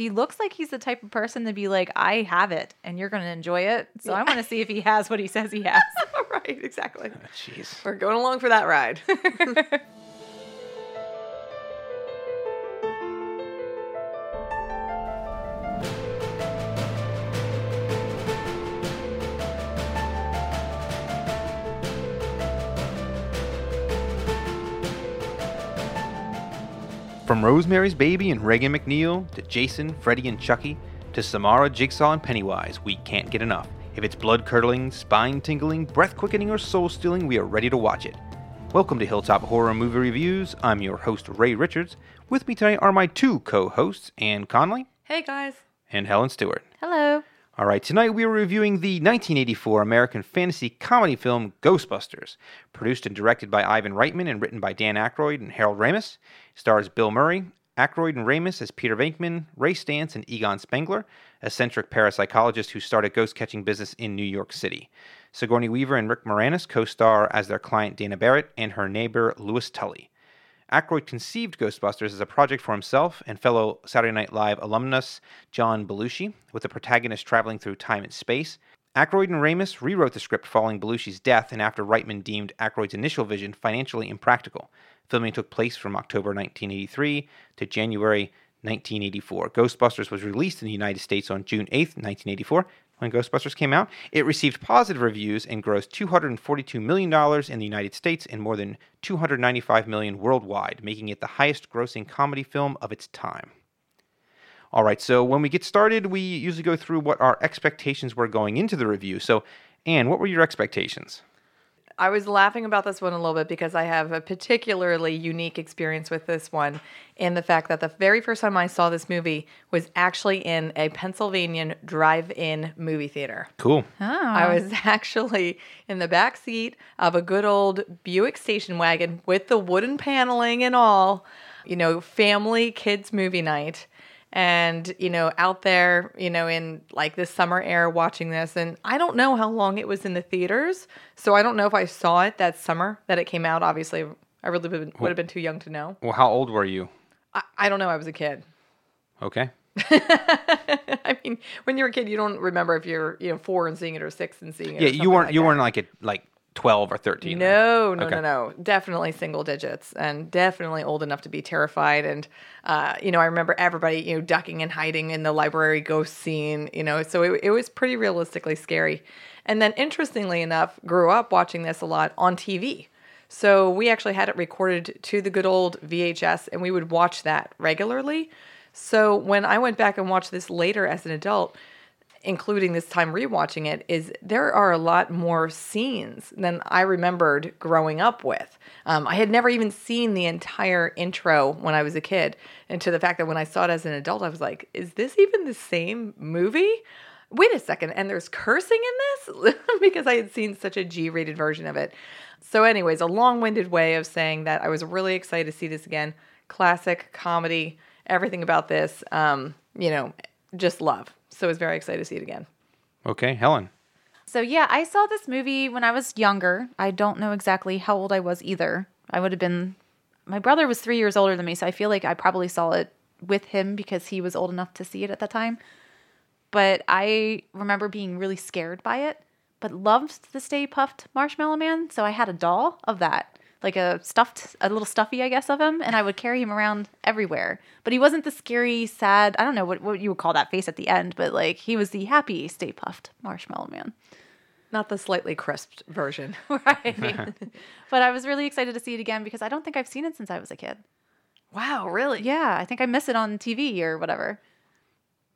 he looks like he's the type of person to be like, I have it and you're going to enjoy it. So I want to see if he has what he says he has. right, exactly. Oh, jeez. We're going along for that ride. From Rosemary's Baby and Regan MacNeil to Jason, Freddy, and Chucky to Samara, Jigsaw, and Pennywise, we can't get enough. If it's blood curdling, spine tingling, breath quickening, or soul stealing, we are ready to watch it. Welcome to Hilltop Horror Movie Reviews. I'm your host, Ray Richards. With me today are my two co hosts, Anne Conley hey guys. and Helen Stewart. Hello. All right, tonight we are reviewing the 1984 American fantasy comedy film Ghostbusters, produced and directed by Ivan Reitman and written by Dan Aykroyd and Harold Ramis. Stars Bill Murray, Aykroyd and Ramis as Peter Venkman, Ray Stantz and Egon Spengler, eccentric parapsychologist who started ghost catching business in New York City. Sigourney Weaver and Rick Moranis co-star as their client Dana Barrett and her neighbor Louis Tully. Aykroyd conceived Ghostbusters as a project for himself and fellow Saturday Night Live alumnus John Belushi, with the protagonist traveling through time and space. Aykroyd and Ramis rewrote the script following Belushi's death and after Reitman deemed Aykroyd's initial vision financially impractical. Filming took place from October 1983 to January 1984. Ghostbusters was released in the United States on June 8, 1984. When Ghostbusters came out, it received positive reviews and grossed $242 million in the United States and more than 295 million worldwide, making it the highest grossing comedy film of its time. All right, so when we get started, we usually go through what our expectations were going into the review. So, Anne, what were your expectations? I was laughing about this one a little bit because I have a particularly unique experience with this one in the fact that the very first time I saw this movie was actually in a Pennsylvania drive-in movie theater. Cool. Oh. I was actually in the back seat of a good old Buick station wagon with the wooden paneling and all, you know, family kids movie night. And, you know, out there, you know, in like the summer air watching this. And I don't know how long it was in the theaters. So I don't know if I saw it that summer that it came out. Obviously, I really would would have been too young to know. Well, how old were you? I, I don't know. I was a kid. Okay. I mean, when you're a kid, you don't remember if you're, you know, four and seeing it or six and seeing it. Yeah, you weren't like you that. weren't like at like 12 or 13. then. No, no, Okay. no, no. Definitely single digits and definitely old enough to be terrified. And, uh, you know, I remember everybody, you know, ducking and hiding in the library ghost scene, you know, so it, it was pretty realistically scary. And then, interestingly enough, grew up watching this a lot on TV. So we actually had it recorded to the good old VHS and we would watch that regularly. So when I went back and watched this later as an adult, including this time rewatching it, is there are a lot more scenes than I remembered growing up with. Um, I had never even seen the entire intro when I was a kid, and to the fact that when I saw it as an adult, I was like, is this even the same movie? Wait a second, and there's cursing in this? because I had seen such a G rated version of it. So, anyways, a long winded way of saying that I was really excited to see this again. Classic comedy, everything about this, um, you know, just love. So, I was very excited to see it again. Okay, Helen. So yeah, I saw this movie when I was younger. I don't know exactly how old I was either. I would have been my brother was 3 years older than me, so I feel like I probably saw it with him because he was old enough to see it at the time. But I remember being really scared by it, but loved the Stay Puft Marshmallow Man, so I had a doll of that. Like a stuffed, a little stuffy, I guess, of him, and I would carry him around everywhere. But he wasn't the scary, sad, I don't know what, what you would call that face at the end, but like he was the happy Stay Puft Marshmallow Man. Not the slightly crisped version. Right. but I was really excited to see it again because I don't think I've seen it since I was a kid. Wow, really? Yeah, I think I miss it on TV or whatever.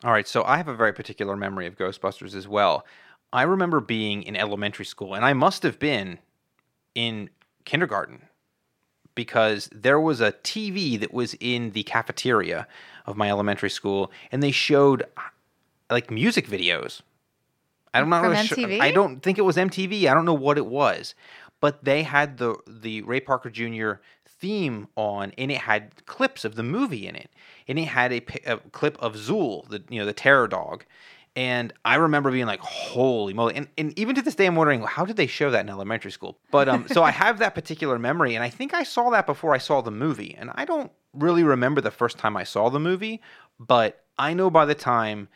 All right, so I have a very particular memory of Ghostbusters as well. I remember being in elementary school, and I must have been in kindergarten because there was a TV that was in the cafeteria of my elementary school, and they showed like music videos. I'm not From really sure. I don't think it was MTV. I don't know what it was, but they had the the Ray Parker Jr. theme on, and it had clips of the movie in it, and it had a, a clip of Zuul, the you know the terror dog. And I remember being like, "Holy moly!" And, and even to this day, I'm wondering how did they show that in elementary school. But um, so I have that particular memory, and I think I saw that before I saw the movie, and I don't really remember the first time I saw the movie, but I know by the time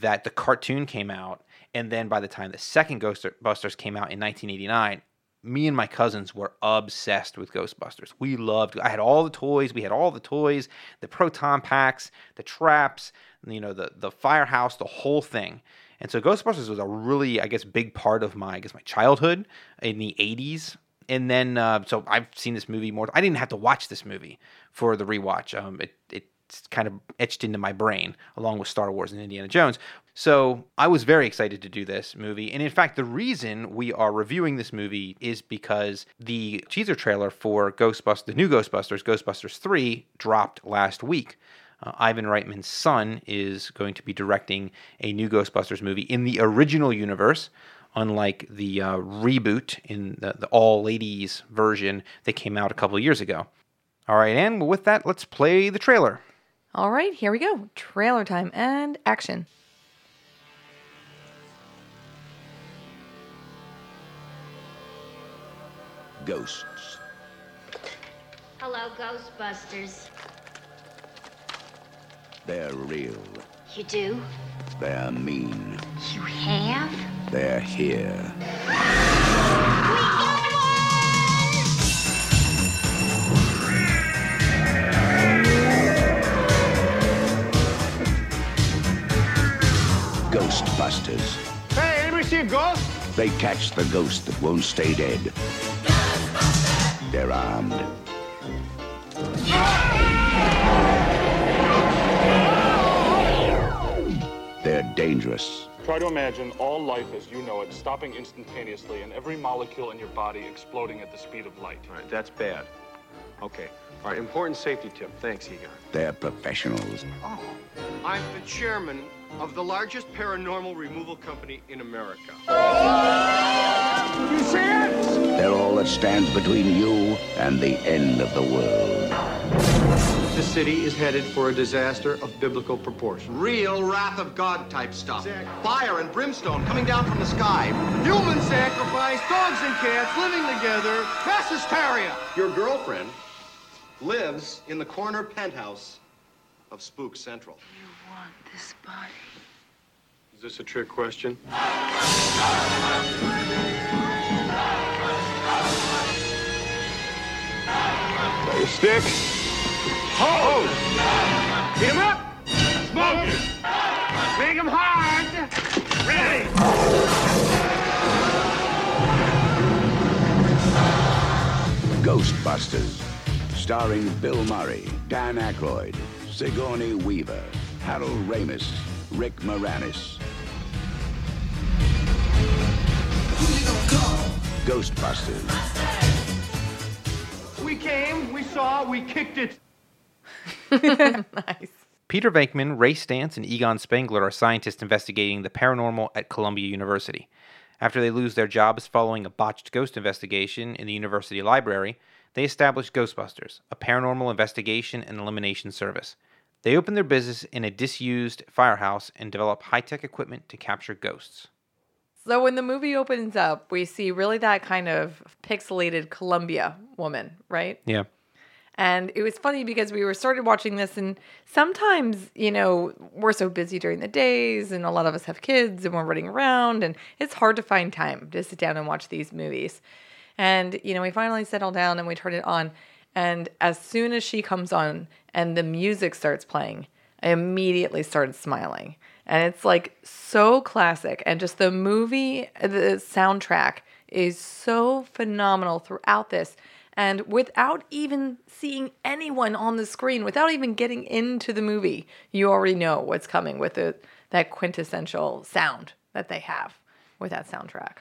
that the cartoon came out, and then by the time the second Ghostbusters came out in 1989, me and my cousins were obsessed with Ghostbusters. We loved. I had all the toys. We had all the toys, the proton packs, the traps, you know, the the firehouse, the whole thing. And so Ghostbusters was a really, I guess, big part of my, I guess, my childhood in the 80s. And then, uh, so I've seen this movie more. I didn't have to watch this movie for the rewatch. Um, it, it's kind of etched into my brain along with Star Wars and Indiana Jones. So I was very excited to do this movie. And in fact, the reason we are reviewing this movie is because the teaser trailer for Ghostbusters, the new Ghostbusters, Ghostbusters 3, dropped last week. Uh, Ivan Reitman's son is going to be directing a new Ghostbusters movie in the original universe, unlike the uh, reboot in the, the all ladies version that came out a couple years ago. All right, and with that, let's play the trailer. All right, here we go. Trailer time and action. Ghosts. Hello, Ghostbusters. They're real. You do? They're mean. You have? They're here. Ghostbusters. Hey, anybody see a ghost? They catch the ghost that won't stay dead. They're armed. They're dangerous. Try to imagine all life as you know it stopping instantaneously and every molecule in your body exploding at the speed of light. All right, that's bad. Okay. All right, important safety tip. Thanks, Igor. They're professionals. Oh, I'm the chairman of the largest paranormal removal company in America. You see it? They're all that stands between you and the end of the world. The city is headed for a disaster of biblical proportion. Real wrath of God type stuff. Fire and brimstone coming down from the sky. Human sacrifice, dogs and cats living together, mass hysteria. Your girlfriend lives in the corner penthouse of Spook Central. You want this body? Is this a trick question? Got your stick? Hold! Hit him up! Smoke! Make him hard! Ready! Ghostbusters. Starring Bill Murray, Dan Aykroyd, Sigourney Weaver, Harold Ramis, Rick Moranis. Ghostbusters. We came, we saw, we kicked it. nice. Peter Venkman, Ray Stantz, and Egon Spengler are scientists investigating the paranormal at Columbia University. After they lose their jobs following a botched ghost investigation in the university library, they establish Ghostbusters, a paranormal investigation and elimination service. They open their business in a disused firehouse and develop high tech equipment to capture ghosts. So when the movie opens up, we see really that kind of pixelated Columbia woman, right? Yeah. And it was funny because we were started watching this, and sometimes, you know, we're so busy during the days, and a lot of us have kids, and we're running around, and it's hard to find time to sit down and watch these movies. And, you know, we finally settle down and we turn it on. And as soon as she comes on and the music starts playing, I immediately started smiling. And it's like so classic. And just the movie, the soundtrack is so phenomenal throughout this. And without even seeing anyone on the screen, without even getting into the movie, you already know what's coming with the, that quintessential sound that they have with that soundtrack.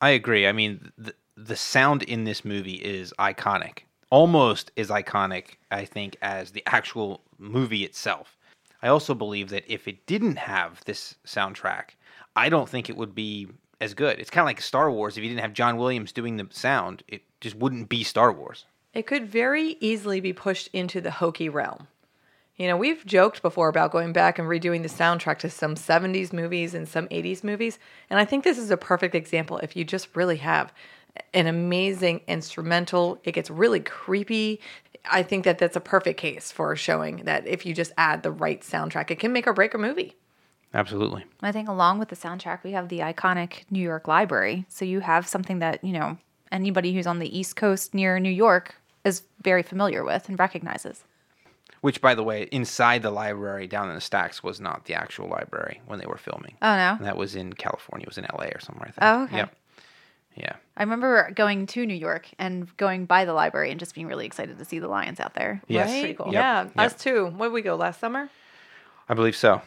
I agree. I mean, the, the sound in this movie is iconic. Almost as iconic, I think, as the actual movie itself. I also believe that if it didn't have this soundtrack, I don't think it would be as good. It's kind of like Star Wars. If you didn't have John Williams doing the sound, it just wouldn't be Star Wars. It could very easily be pushed into the hokey realm. You know, we've joked before about going back and redoing the soundtrack to some 70s movies and some 80s movies. And I think this is a perfect example if you just really have an amazing instrumental. It gets really creepy. I think that that's a perfect case for showing that if you just add the right soundtrack, it can make or break a movie. Absolutely. I think along with the soundtrack, we have the iconic New York Library. So you have something that, you know, anybody who's on the East Coast near New York is very familiar with and recognizes. Which, by the way, inside the library down in the stacks was not the actual library when they were filming. Oh, no? That was in California. It was in LA or somewhere, I think. Oh, okay. Yep. Yeah. I remember going to New York and going by the library and just being really excited to see the lions out there. Yes. That's pretty cool. Yep. Yeah, Yep. us too. What did we go last summer? I believe so.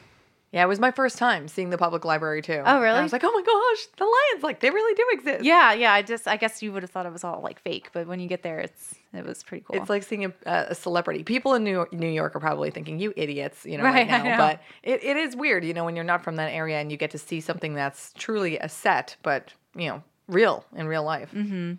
Yeah, it was my first time seeing the public library too. Oh, And really? I was like, oh my gosh, the lions, like they really do exist. Yeah, yeah. I just, I guess you would have thought it was all like fake, but when you get there, it's, it was pretty cool. It's like seeing a, a celebrity. People in New York, New York are probably thinking, "You idiots," you know, right, Right, now. know. But it, it is weird, you know, when you're not from that area and you get to see something that's truly a set, but you know, real in real life. Mm-hmm.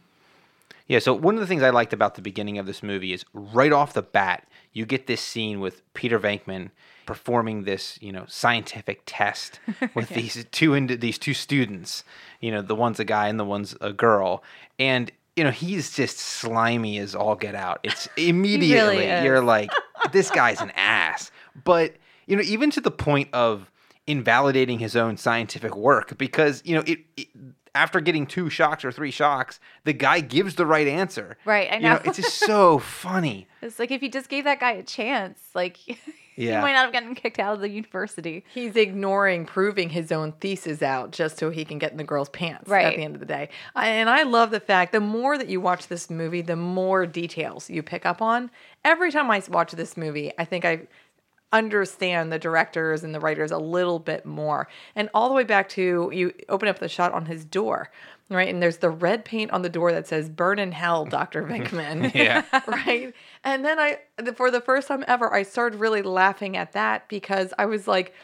Yeah, so one of the things I liked about the beginning of this movie is right off the bat, you get this scene with Peter Venkman performing this, you know, scientific test with these two these two students. You know, the one's a guy and the one's a girl, and you know he's just slimy as all get out. It's immediately is. you're like, this guy's an ass. But you know, even to the point of invalidating his own scientific work because you know it, it after getting two shocks or three shocks, the guy gives the right answer. Right, I You know, know. it's just so funny. It's like if you just gave that guy a chance, like he might not have gotten kicked out of the university. He's ignoring proving his own thesis out just so he can get in the girl's pants right. at the end of the day. I, and I love the fact the more that you watch this movie, the more details you pick up on. Every time I watch this movie, I think I understand the directors and the writers a little bit more. And all the way back to you open up the shot on his door, right? And there's the red paint on the door that says "Burn in Hell, Dr. Venkman." Yeah. right? And then I, for the first time ever, I started really laughing at that because I was like,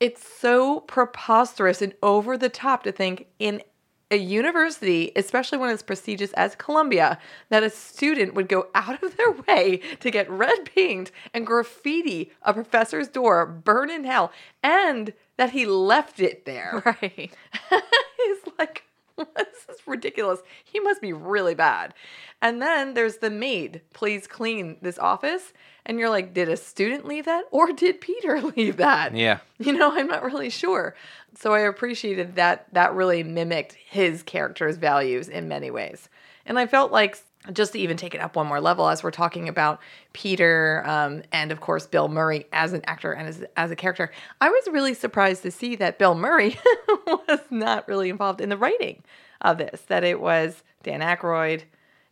it's so preposterous and over the top to think in a university, especially when it's prestigious as Columbia, that a student would go out of their way to get red paint and graffiti a professor's door, burn in hell, and that he left it there. Right. He's like, this is ridiculous. He must be really bad. And then there's the maid, please clean this office. And you're like, did a student leave that or did Peter leave that? Yeah. You know, I'm not really sure. So I appreciated that that really mimicked his character's values in many ways. And I felt like just to even take it up one more level as we're talking about Peter um, and of course Bill Murray as an actor and as, as a character, I was really surprised to see that Bill Murray was not really involved in the writing of this, that it was Dan Aykroyd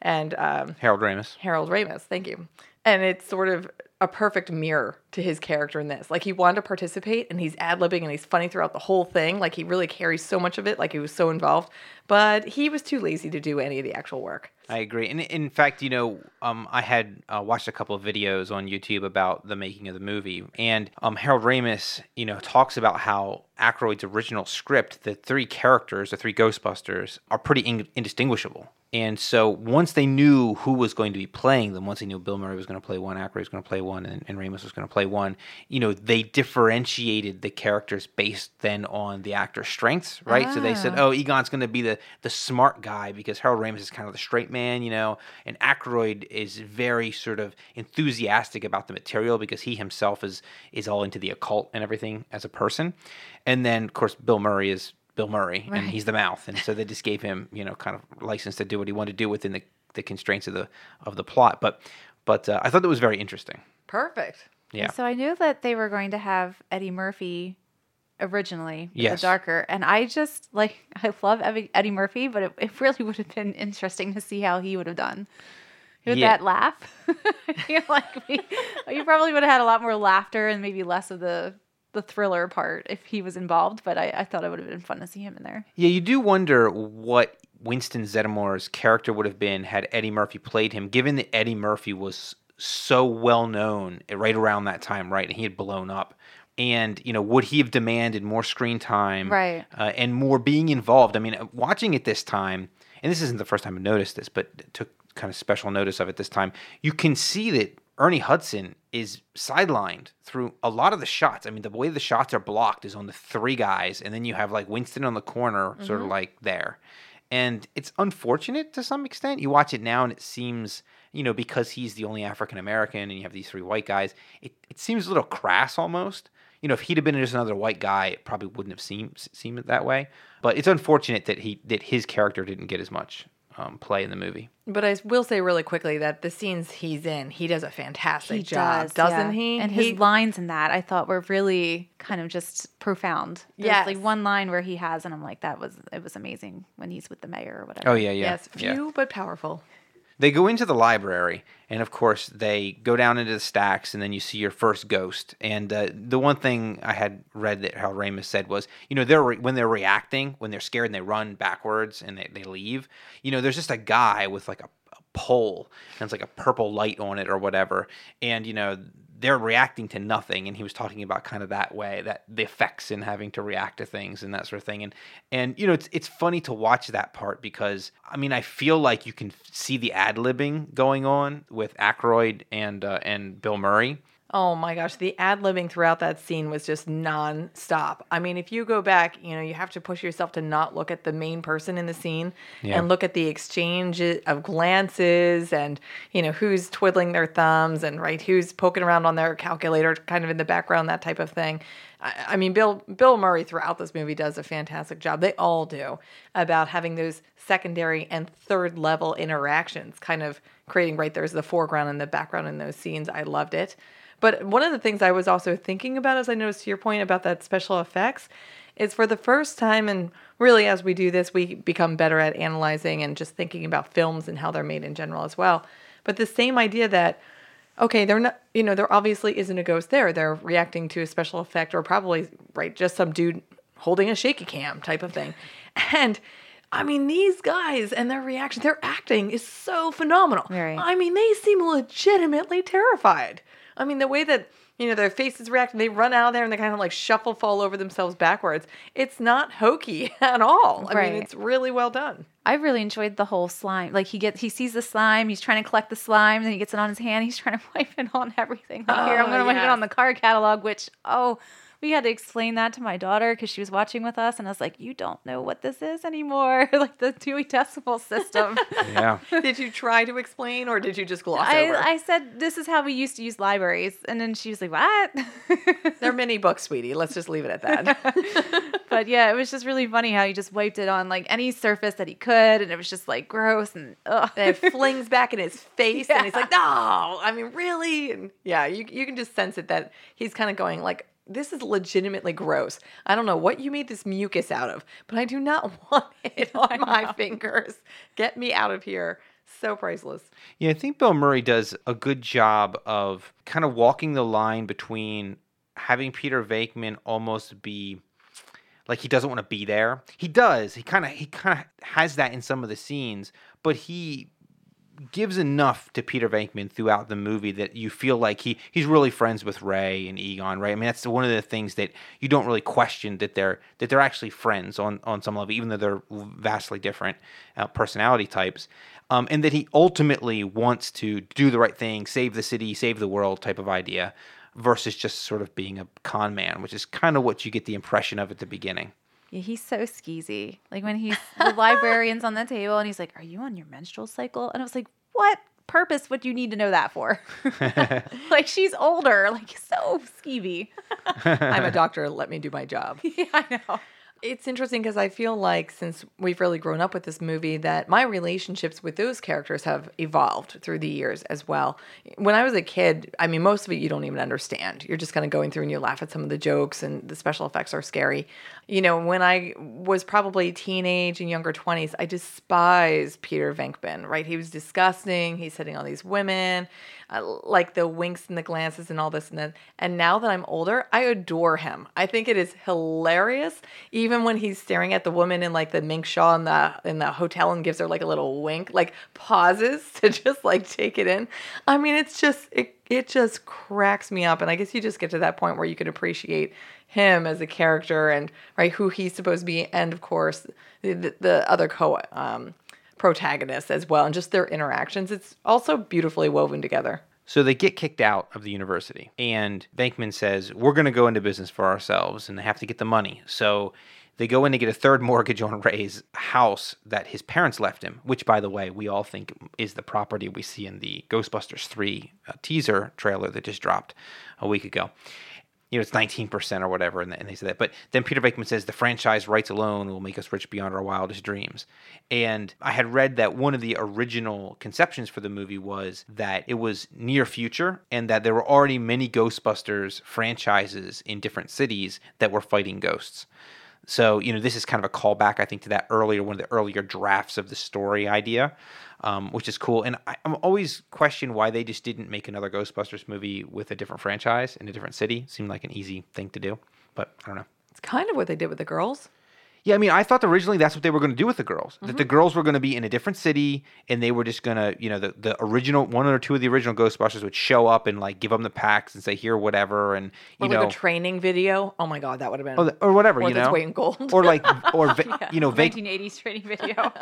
and um, Harold Ramis. Harold Ramis. Thank you. And it's sort of a perfect mirror to his character in this. Like he wanted to participate and he's ad libbing and he's funny throughout the whole thing. Like he really carries so much of it, like he was so involved. But he was too lazy to do any of the actual work. I agree. And in fact, you know, um, I had uh, watched a couple of videos on YouTube about the making of the movie, and um, Harold Ramis, you know, talks about how Aykroyd's original script, the three characters, the three Ghostbusters, are pretty in- indistinguishable. And so once they knew who was going to be playing them, once they knew Bill Murray was going to play one, Aykroyd was going to play one, and, and Ramis was going to play one, you know, they differentiated the characters based then on the actor's strengths, right? So they said, oh, Egon's going to be the the smart guy because Harold Ramis is kind of the straight man, you know, and Aykroyd is very sort of enthusiastic about the material because he himself is is all into the occult and everything as a person. And then, of course, Bill Murray is Bill Murray, and he's the mouth, and so they just gave him, you know, kind of license to do what he wanted to do within the, the constraints of the of the plot. But but uh, I thought that was very interesting. Perfect. Yeah. So I knew that they were going to have Eddie Murphy originally, Yes. the darker, and I just like I love Eddie, Eddie Murphy, but it, it really would have been interesting to see how he would have done with Yeah. that laugh. I feel like we, you probably would have had a lot more laughter and maybe less of the the thriller part if he was involved. But I, I thought it would have been fun to see him in there. Yeah, you do wonder what Winston Zeddemore's character would have been had Eddie Murphy played him, given that Eddie Murphy was so well known right around that time, right? And he had blown up. And, you know, would he have demanded more screen time? Right. Uh, and more being involved? I mean, watching it this time, and this isn't the first time I noticed this, but took kind of special notice of it this time, you can see that Ernie Hudson is sidelined through a lot of the shots. I mean, the way the shots are blocked is on the three guys, and then you have like Winston on the corner, sort of like there. And it's unfortunate to some extent. You watch it now and it seems, you know, because he's the only African American and you have these three white guys, it, it seems a little crass almost. You know, if he'd have been just another white guy, it probably wouldn't have seemed seemed that way. But it's unfortunate that he that his character didn't get as much um, play in the movie. But I will say really quickly that the scenes he's in, he does a fantastic He job, does, doesn't yeah. he? And his He- lines in that I thought were really kind of just profound. Yeah, like one line where he has, and I'm like, that was it was amazing when he's with the mayor or whatever. Oh yeah, yeah. yes, yeah. few but powerful. They go into the library, and of course, they go down into the stacks, and then you see your first ghost. And uh, the one thing I had read that Hal Ramis said was, you know, they're re- when they're reacting, when they're scared and they run backwards and they, they leave, you know, there's just a guy with like a pole, and it's like a purple light on it or whatever. And, you know, they're reacting to nothing and he was talking about kind of that way that the effects in having to react to things and that sort of thing. And and you know it's it's funny to watch that part because I mean I feel like you can see the ad libbing going on with Aykroyd and uh, and Bill Murray Oh my gosh, the ad libbing throughout that scene was just non-stop. I mean, if you go back, you know, you have to push yourself to not look at the main person in the scene Yeah. and look at the exchange of glances and, you know, who's twiddling their thumbs and right, who's poking around on their calculator kind of in the background, that type of thing. I, I mean, Bill Bill Murray throughout this movie does a fantastic job. They all do about having those secondary and third level interactions, kind of creating right there's the foreground and the background in those scenes. I loved it. But one of the things I was also thinking about, as I noticed to your point about that special effects, is for the first time, and really as we do this, we become better at analyzing and just thinking about films and how they're made in general as well. But the same idea that, okay, they're not, you know, there obviously isn't a ghost there. They're reacting to a special effect or probably, right, just some dude holding a shaky cam type of thing. And I mean, these guys and their reaction, their acting is so phenomenal. Right. I mean, they seem legitimately terrified. I mean, the way that you know their faces react, and they run out of there and they kind of like shuffle, fall over themselves backwards. It's not hokey at all. I Right. mean, it's really well done. I really enjoyed the whole slime. Like he gets, he sees the slime, he's trying to collect the slime, then he gets it on his hand. He's trying to wipe it on everything. Like, Here, I'm Oh, gonna wipe it on the card catalog. Which oh, we had to explain that to my daughter because she was watching with us, and I was like, "You don't know what this is anymore, like the Dewey Decimal System." yeah did you try to explain, or did you just gloss I, over? I said this is how we used to use libraries, and then she was like, "What?" They're mini books, sweetie. Let's just leave it at that. but yeah, it was just really funny how he just wiped it on like any surface that he could, and it was just like gross and ugh. and it flings back in his face, and he's like, "No, I mean, really?" And yeah, you you can just sense it that he's kind of going like, "This is legitimately gross. I don't know what you made this mucus out of, but I do not want it on my fingers. Get me out of here." So priceless. Yeah, I think Bill Murray does a good job of kind of walking the line between having Peter Venkman almost be like he doesn't want to be there. He does. He kind of he kind of has that in some of the scenes, but he gives enough to Peter Venkman throughout the movie that you feel like he he's really friends with Ray and Egon, right? I mean, that's one of the things that you don't really question that they're that they're actually friends on on some level, even though they're vastly different uh, personality types. Um, and that he ultimately wants to do the right thing, save the city, save the world type of idea, versus just sort of being a con man, which is kind of what you get the impression of at the beginning. Yeah, he's so skeezy. Like when he's the librarian's on the table and he's like, "Are you on your menstrual cycle?" And I was like, "What purpose would you need to know that for?" like she's older, like so skeevy. I'm a doctor. Let me do my job. yeah, I know. It's interesting because I feel like since we've really grown up with this movie, that my relationships with those characters have evolved through the years as well. When I was a kid, I mean, most of it you don't even understand. You're just kind of going through and you laugh at some of the jokes, and the special effects are scary. You know, when I was probably teenage and younger 20s, I despised Peter Venkman, right? He was disgusting. He's hitting on these women, uh, like the winks and the glances and all this and that. And now that I'm older, I adore him. I think it is hilarious, even when he's staring at the woman in like the mink shawl in the in the hotel and gives her like a little wink, like pauses to just like take it in. I mean, it's just it it just cracks me up. And I guess you just get to that point where you can appreciate him as a character and right who he's supposed to be, and of course the the, the other co um, protagonists as well, and just their interactions. It's also beautifully woven together. So they get kicked out of the university, and Venkman says, We're going to go into business for ourselves, and they have to get the money. So they go in to get a third mortgage on Ray's house that his parents left him, which, by the way, we all think is the property we see in the Ghostbusters 3 uh, teaser trailer that just dropped a week ago. You know, it's 19% or whatever, and, and they say that. But then Peter Venkman says the franchise rights alone will make us rich beyond our wildest dreams. And I had read that one of the original conceptions for the movie was that it was near future and that there were already many Ghostbusters franchises in different cities that were fighting ghosts. So, you know, this is kind of a callback, I think, to that earlier, one of the earlier drafts of the story idea, um, which is cool. And I, I'm always questioned why they just didn't make another Ghostbusters movie with a different franchise in a different city. Seemed like an easy thing to do, but I don't know. It's kind of what they did with the girls. Yeah, I mean, I thought originally that's what they were going to do with the girls. That the mm-hmm. girls were going to be in a different city, and they were just going to, you know, the, the original one or two of the original Ghostbusters would show up and like give them the packs and say here whatever, and you Or know, like a training video. Oh my god, that would have been or, the- or whatever, worth you know, weight in gold. or like, or Va- you know, Vank, 1980s training video.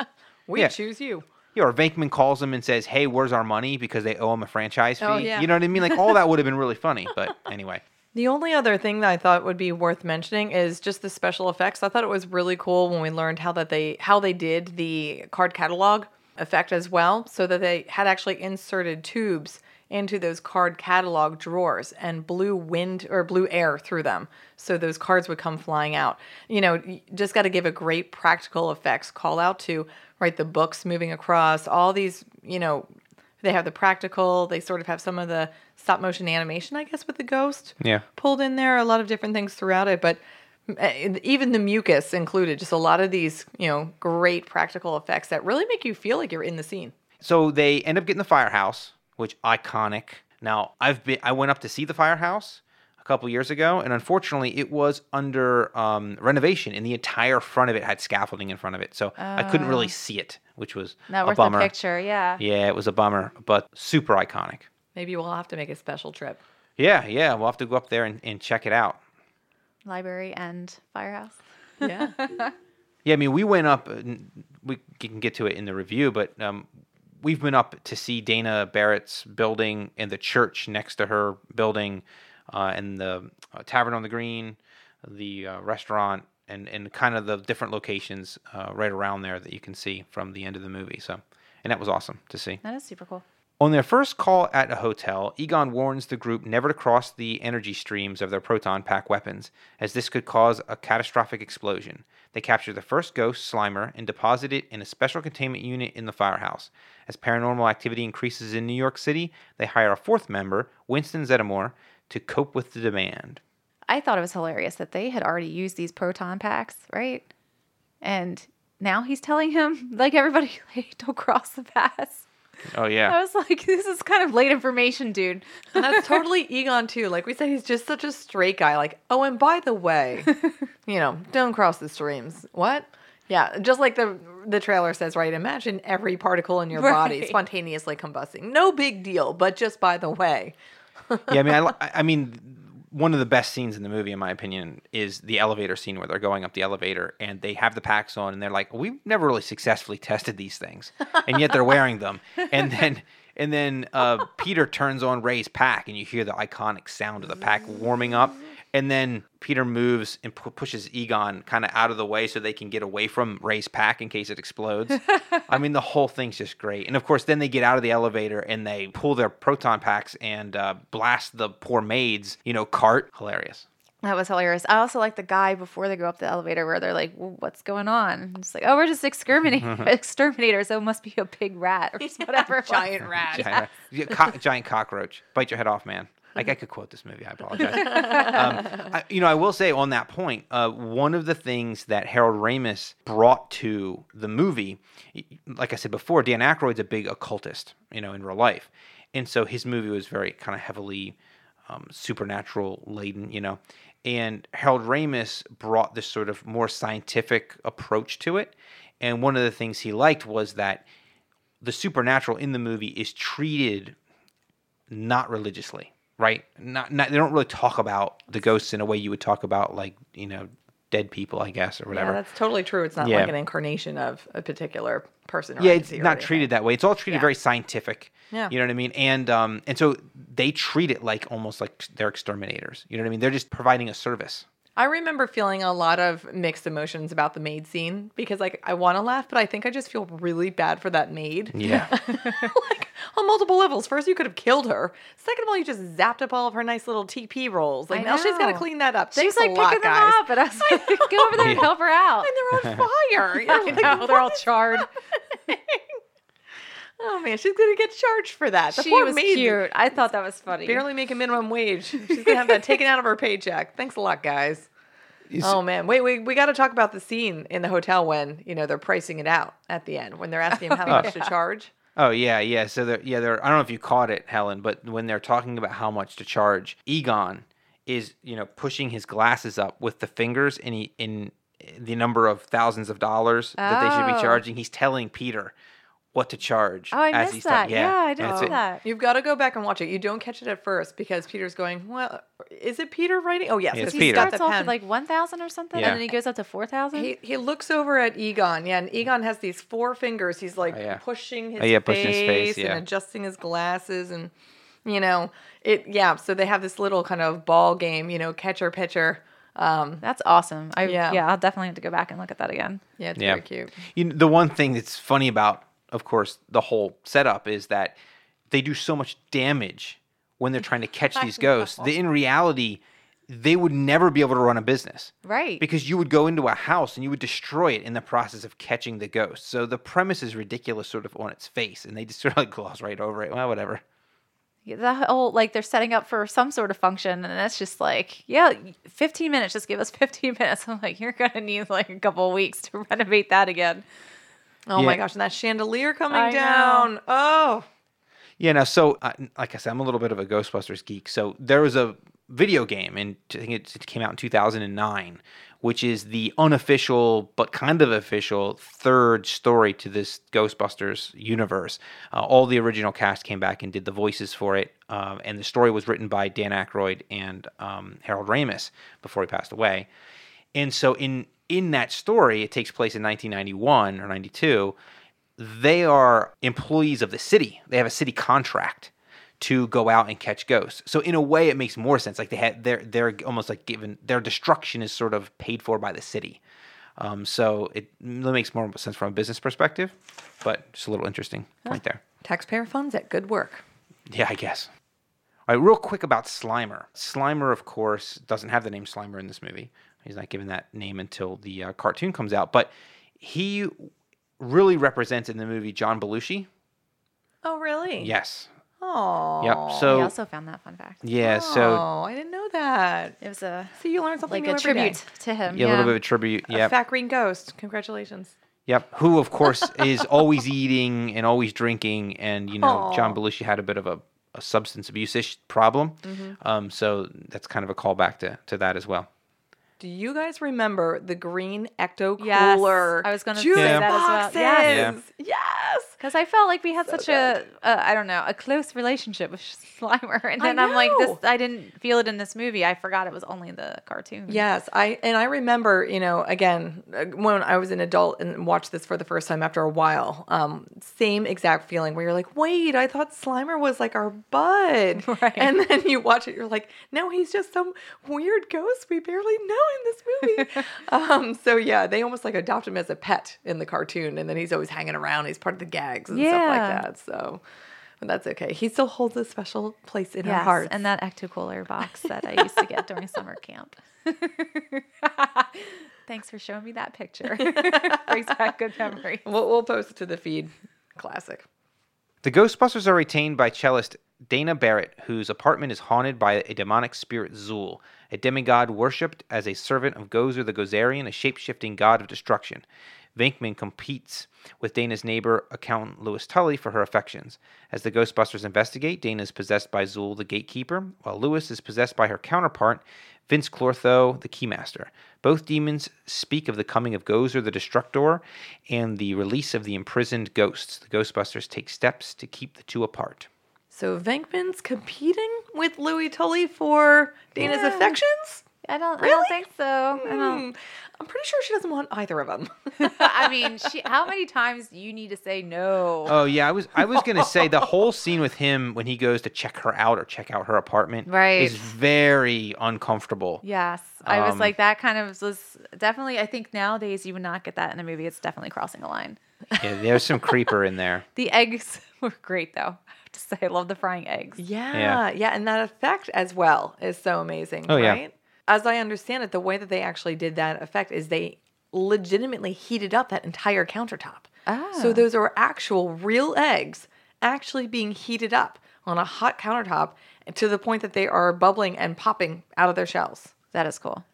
we yeah. choose you. Yeah, or Venkman calls them and says, "Hey, where's our money?" Because they owe him a franchise oh, fee. Oh, yeah. You know what I mean? Like all that would have been really funny. But anyway, The only other thing that I thought would be worth mentioning is just the special effects. I thought it was really cool when we learned how that they how they did the card catalog effect as well, so that they had actually inserted tubes into those card catalog drawers and blew wind or blew air through them so those cards would come flying out. You know, you just got to give a great practical effects call out to right the books moving across all these, you know, they have the practical, they sort of have some of the stop motion animation, I guess, with the ghost yeah, pulled in there, a lot of different things throughout it, but uh, even the mucus included, just a lot of these, you know, great practical effects that really make you feel like you're in the scene. so they end up getting the firehouse, which iconic. Now I've been, I went up to see the firehouse a couple years ago, and unfortunately, it was under um, renovation, and the entire front of it had scaffolding in front of it, so I couldn't really see it, which was Not a worth bummer. the picture, yeah. Yeah, it was a bummer, but super iconic. Maybe we'll have to make a special trip. Yeah, yeah, we'll have to go up there and, and check it out. Library and firehouse. Yeah. Yeah, I mean, we went up. uh, We can get to it in the review, but um, we've been up to see Dana Barrett's building and the church next to her building, uh, and the uh, tavern on the green, the uh, restaurant, and and kind of the different locations uh, right around there that you can see from the end of the movie. So, and that was awesome to see. That is super cool. On their first call at a hotel, Egon warns the group never to cross the energy streams of their proton pack weapons, as this could cause a catastrophic explosion. They capture the first ghost, Slimer, and deposit it in a special containment unit in the firehouse. As paranormal activity increases in New York City, they hire a fourth member, Winston Zeddemore, to cope with the demand. I thought it was hilarious that they had already used these proton packs, right? And now he's telling him, like everybody, like, don't cross the pass. Oh yeah. I was like, this is kind of late information, dude. And that's totally Egon too. Like we said, he's just such a straight guy. Like, oh, and by the way, you know, don't cross the streams. What? Yeah, just like the the trailer says, right? Imagine every particle in your body spontaneously combusting. No big deal, but just by the way. yeah. I mean, I, I mean, one of the best scenes in the movie, in my opinion, is the elevator scene where they're going up the elevator and they have the packs on, and they're like, "We've never really successfully tested these things," and yet they're wearing them. And then, and then uh, Peter turns on Ray's pack, and you hear the iconic sound of the pack warming up. And then Peter moves and pu- pushes Egon kind of out of the way so they can get away from Ray's pack in case it explodes. I mean, the whole thing's just great. And of course, then they get out of the elevator and they pull their proton packs and uh, blast the poor maid's, you know, cart. Hilarious. That was hilarious. I also like the guy before they go up the elevator where they're like, well, "What's going on?" It's like, "Oh, we're just exterminating exterminators. So it must be a big rat or whatever." it was. Giant rat. Giant, yeah, co- giant cockroach. Bite your head off, man. Like I could quote this movie. I apologize. um, I, you know, I will say on that point, uh, one of the things that Harold Ramis brought to the movie, like I said before, Dan Aykroyd's a big occultist, you know, in real life, and so his movie was very kind of heavily um, supernatural laden, you know. And Harold Ramis brought this sort of more scientific approach to it. And one of the things he liked was that the supernatural in the movie is treated not religiously, right? Not, not they don't really talk about the ghosts in a way you would talk about like you know dead people, I guess, or Yeah, whatever. that's totally true. It's not Yeah. like an incarnation of a particular person. or yeah, it's not treated that way. It's all treated Yeah. very scientific. Yeah. You know what I mean? And um and so they treat it like almost like they're exterminators. You know what I mean? They're just providing a service. I remember feeling a lot of mixed emotions about the maid scene because, like, I want to laugh, but I think I just feel really bad for that maid. Yeah. like on multiple levels. First, you could have killed her. Second of all, you just zapped up all of her nice little TP rolls. Like I now she's got to clean that up. She was Thanks like a lot, picking them guys. up, and I was like, "Go over there and help her out." And they're on fire. You know, I like, they're all charred. Oh man, she's gonna get charged for that. The she poor was maid cute. I thought that was funny. barely making minimum wage. She's gonna have that taken out of her paycheck. Thanks a lot, guys. Oh man, wait, wait, we got to talk about the scene in the hotel when you know they're pricing it out at the end when they're asking him how oh. much to charge. Oh yeah, yeah. So they're yeah, they're I don't know if you caught it, Helen, but when they're talking about how much to charge, Egon is, you know, pushing his glasses up with the fingers in he, in the number of thousands of dollars that they should be Oh. charging. He's telling Peter what to charge. Oh, I as missed he's that. talking- Yeah, I didn't it's see that. You've got to go back and watch it. You don't catch it at first because Peter's going, "Well, is it Peter writing?" Oh yes, Yeah, it's he Peter. starts off pen. with like one thousand or something, Yeah. and then he goes up to four thousand. He, he looks over at Egon, yeah, and Egon has these four fingers. He's like Oh, yeah. pushing his, Oh, yeah, face pushing his face, yeah. and adjusting his glasses, and you know it. Yeah, so they have this little kind of ball game, you know, catcher pitcher. Um, That's awesome. I Yeah. yeah. I'll definitely have to go back and look at that again. yeah, it's Yeah. very cute. You know, the one thing that's funny about, of course, the whole setup is that they do so much damage when they're trying to catch these ghosts. That in reality, they would never be able to run a business. Right. Because you would go into a house and you would destroy it in the process of catching the ghost. So the premise is ridiculous, sort of on its face, and they just sort of like gloss right over it. Well, whatever. Yeah, the whole like they're setting up for some sort of function, and it's just like, yeah, fifteen minutes. Just give us fifteen minutes. I'm like, you're gonna need like a couple of weeks to renovate that again. Oh my gosh, and that chandelier coming I know. down. Oh, Yeah, now, so uh, like I said, I'm a little bit of a Ghostbusters geek. So there was a video game, and I think it, it came out in 2009, which is the unofficial but kind of official third story to this Ghostbusters universe. Uh, all the original cast came back and did the voices for it, um, and the story was written by Dan Aykroyd and um, Harold Ramis before he passed away. And so in in that story, it takes place in 1991 or 92. They are employees of the city. They have a city contract to go out and catch ghosts. So in a way, it makes more sense. Like they had, they're they're almost like given their destruction is sort of paid for by the city. Um, so it makes more sense from a business perspective, but just a little interesting point there. taxpayer funds at good work. Yeah, I guess. All right, real quick about Slimer. Slimer, of course, doesn't have the name Slimer in this movie. He's not given that name until the uh, cartoon comes out, but he really represents in the movie John Belushi. Oh really? Yes. Oh. Yep. So I also found that fun fact. yeah, so Oh, I didn't know that. It was a See, you learned something like new a every day. tribute to him. yeah, a little bit of a tribute. Yeah. Yep. fat green ghost. Congratulations. Yep. Who, of course, is always eating and always drinking, and you know, John Belushi had a bit of a, a substance abuse ish problem. Um, so that's kind of a callback to to that as well. Do you guys remember the green ecto Yes, cooler? I was gonna say juice that as well. Yes. Yes. Because I felt like we had such a, a, I don't know, a close relationship with Slimer, and then I'm like, this. I didn't feel it in this movie. I forgot it was only the cartoon. Yes, I and I remember, you know, again uh, when I was an adult and watched this for the first time after a while, um, same exact feeling where you're like, wait, I thought Slimer was like our bud, Right. and then you watch it, you're like, no, he's just some weird ghost we barely know in this movie. um, so yeah, they almost like adopt him as a pet in the cartoon, and then he's always hanging around. He's part of the gags and stuff like that. So. But that's okay. He still holds a special place in our Yes, hearts. and that Ecto Cooler box that I used to get during summer camp. Thanks for showing me that picture. Brings back good memories. we'll, we'll post it to the feed. Classic. The Ghostbusters are retained by cellist Dana Barrett, whose apartment is haunted by a demonic spirit Zuul, a demigod worshipped as a servant of Gozer the Gozerian, a shape shifting god of destruction. Venkman competes with Dana's neighbor, accountant Louis Tully, for her affections. As the Ghostbusters investigate, Dana is possessed by Zuul the Gatekeeper, while Louis is possessed by her counterpart, Vinz Clortho the Keymaster. Both demons speak of the coming of Gozer the Destructor and the release of the imprisoned ghosts. The Ghostbusters take steps to keep the two apart. So Venkman's competing with Louis Tully for Dana's affections? I don't. I don't think so. I don't. I'm pretty sure she doesn't want either of them. I mean, she. How many times do you need to say no? Oh yeah, I was I was gonna say the whole scene with him when he goes to check her out or check out her apartment Right. is very uncomfortable. Yes, I was Um, like that. Kind of was definitely. I think nowadays you would not get that in a movie. It's definitely crossing a line. Yeah, there's some creeper in there. The eggs were great though. I have to say, I love the frying eggs. Yeah, yeah, and that effect as well is so amazing. Oh, yeah. As I understand it, the way that they actually did that effect is they legitimately heated up that entire countertop. Oh. So Ah. those are actual real eggs actually being heated up on a hot countertop to the point that they are bubbling and popping out of their shells. That is cool.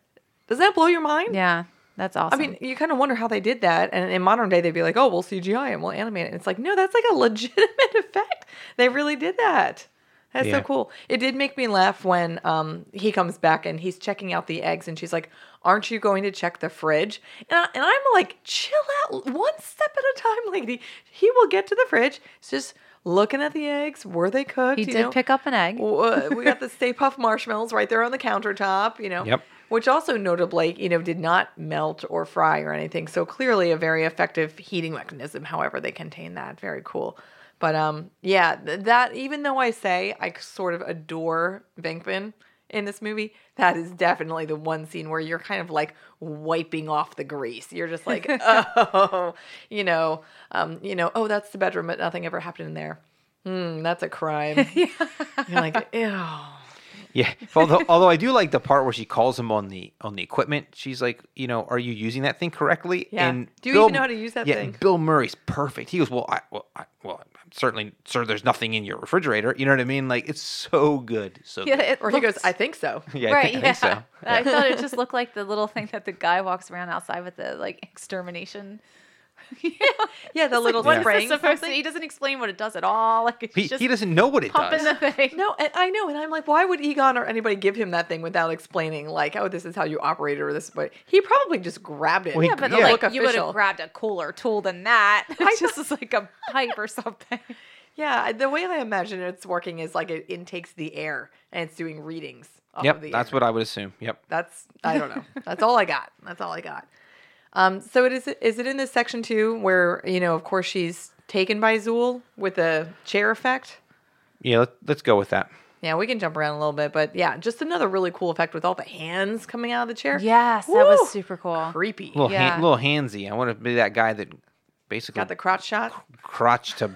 Does that blow your mind? Yeah, that's awesome. I mean, you kind of wonder how they did that. And in modern day, they'd be like, oh, we'll CGI and we'll animate it. And it's like, no, that's like a legitimate effect. They really did that. That's Yeah. so cool. It did make me laugh when um, he comes back and he's checking out the eggs. And she's like, aren't you going to check the fridge? And, I, and I'm like, chill out. One step at a time, lady. He will get to the fridge. It's just looking at the eggs. Were they cooked? he you did know? pick up an egg. Uh, we got the Stay Puft marshmallows right there on the countertop, you know. Yep. Which also notably, you know, did not melt or fry or anything. So clearly a very effective heating mechanism. However, they contain that. Very cool. But um, yeah, th- that even though I say I sort of adore Venkman in this movie, that is definitely the one scene where you're kind of like wiping off the grease. You're just like, oh, you know, um, you know, oh, that's the bedroom, but nothing ever happened in there. Hmm, that's a crime. yeah. You're like, ew. Yeah. Although although I do like the part where she calls him on the on the equipment. She's like, you know, are you using that thing correctly? Yeah. And Do you even know how to use that yeah, thing? Bill Murray's perfect. He goes, well, I well, I, well, I'm certainly sir. There's nothing in your refrigerator. You know what I mean? Like it's so good. So Yeah, good. it Or he goes, I think so. yeah, I right, think, I yeah. think so. I thought it just looked like the little thing that the guy walks around outside with the like extermination. Yeah, the little What is spraying this supposed to? He doesn't explain what it does at all. Like it's He, just he doesn't know what it pumping does. the thing. No, and I know, and I'm like, why would Egon or anybody give him that thing without explaining, like, oh, this is how you operate it or this way? He probably just grabbed it. Well, he- Yeah, but Yeah. like Look you would have grabbed a cooler tool than that. It's just is like a pipe or something. Yeah, the way I imagine it's working is like it intakes the air and it's doing readings. Off of Yep, the that's air. what I would assume. Yep. That's I don't know. That's all I got. That's all I got. Um, so it is. Is it in this section too, where you know, of course, she's taken by Zuul with the chair effect? Yeah, let, let's go with that. Yeah, we can jump around a little bit, but yeah, just another really cool effect with all the hands coming out of the chair. Yes, that was super cool. creepy. little Yeah. hand, little handsy. I want to be that guy that basically Got the crotch shot. crotch to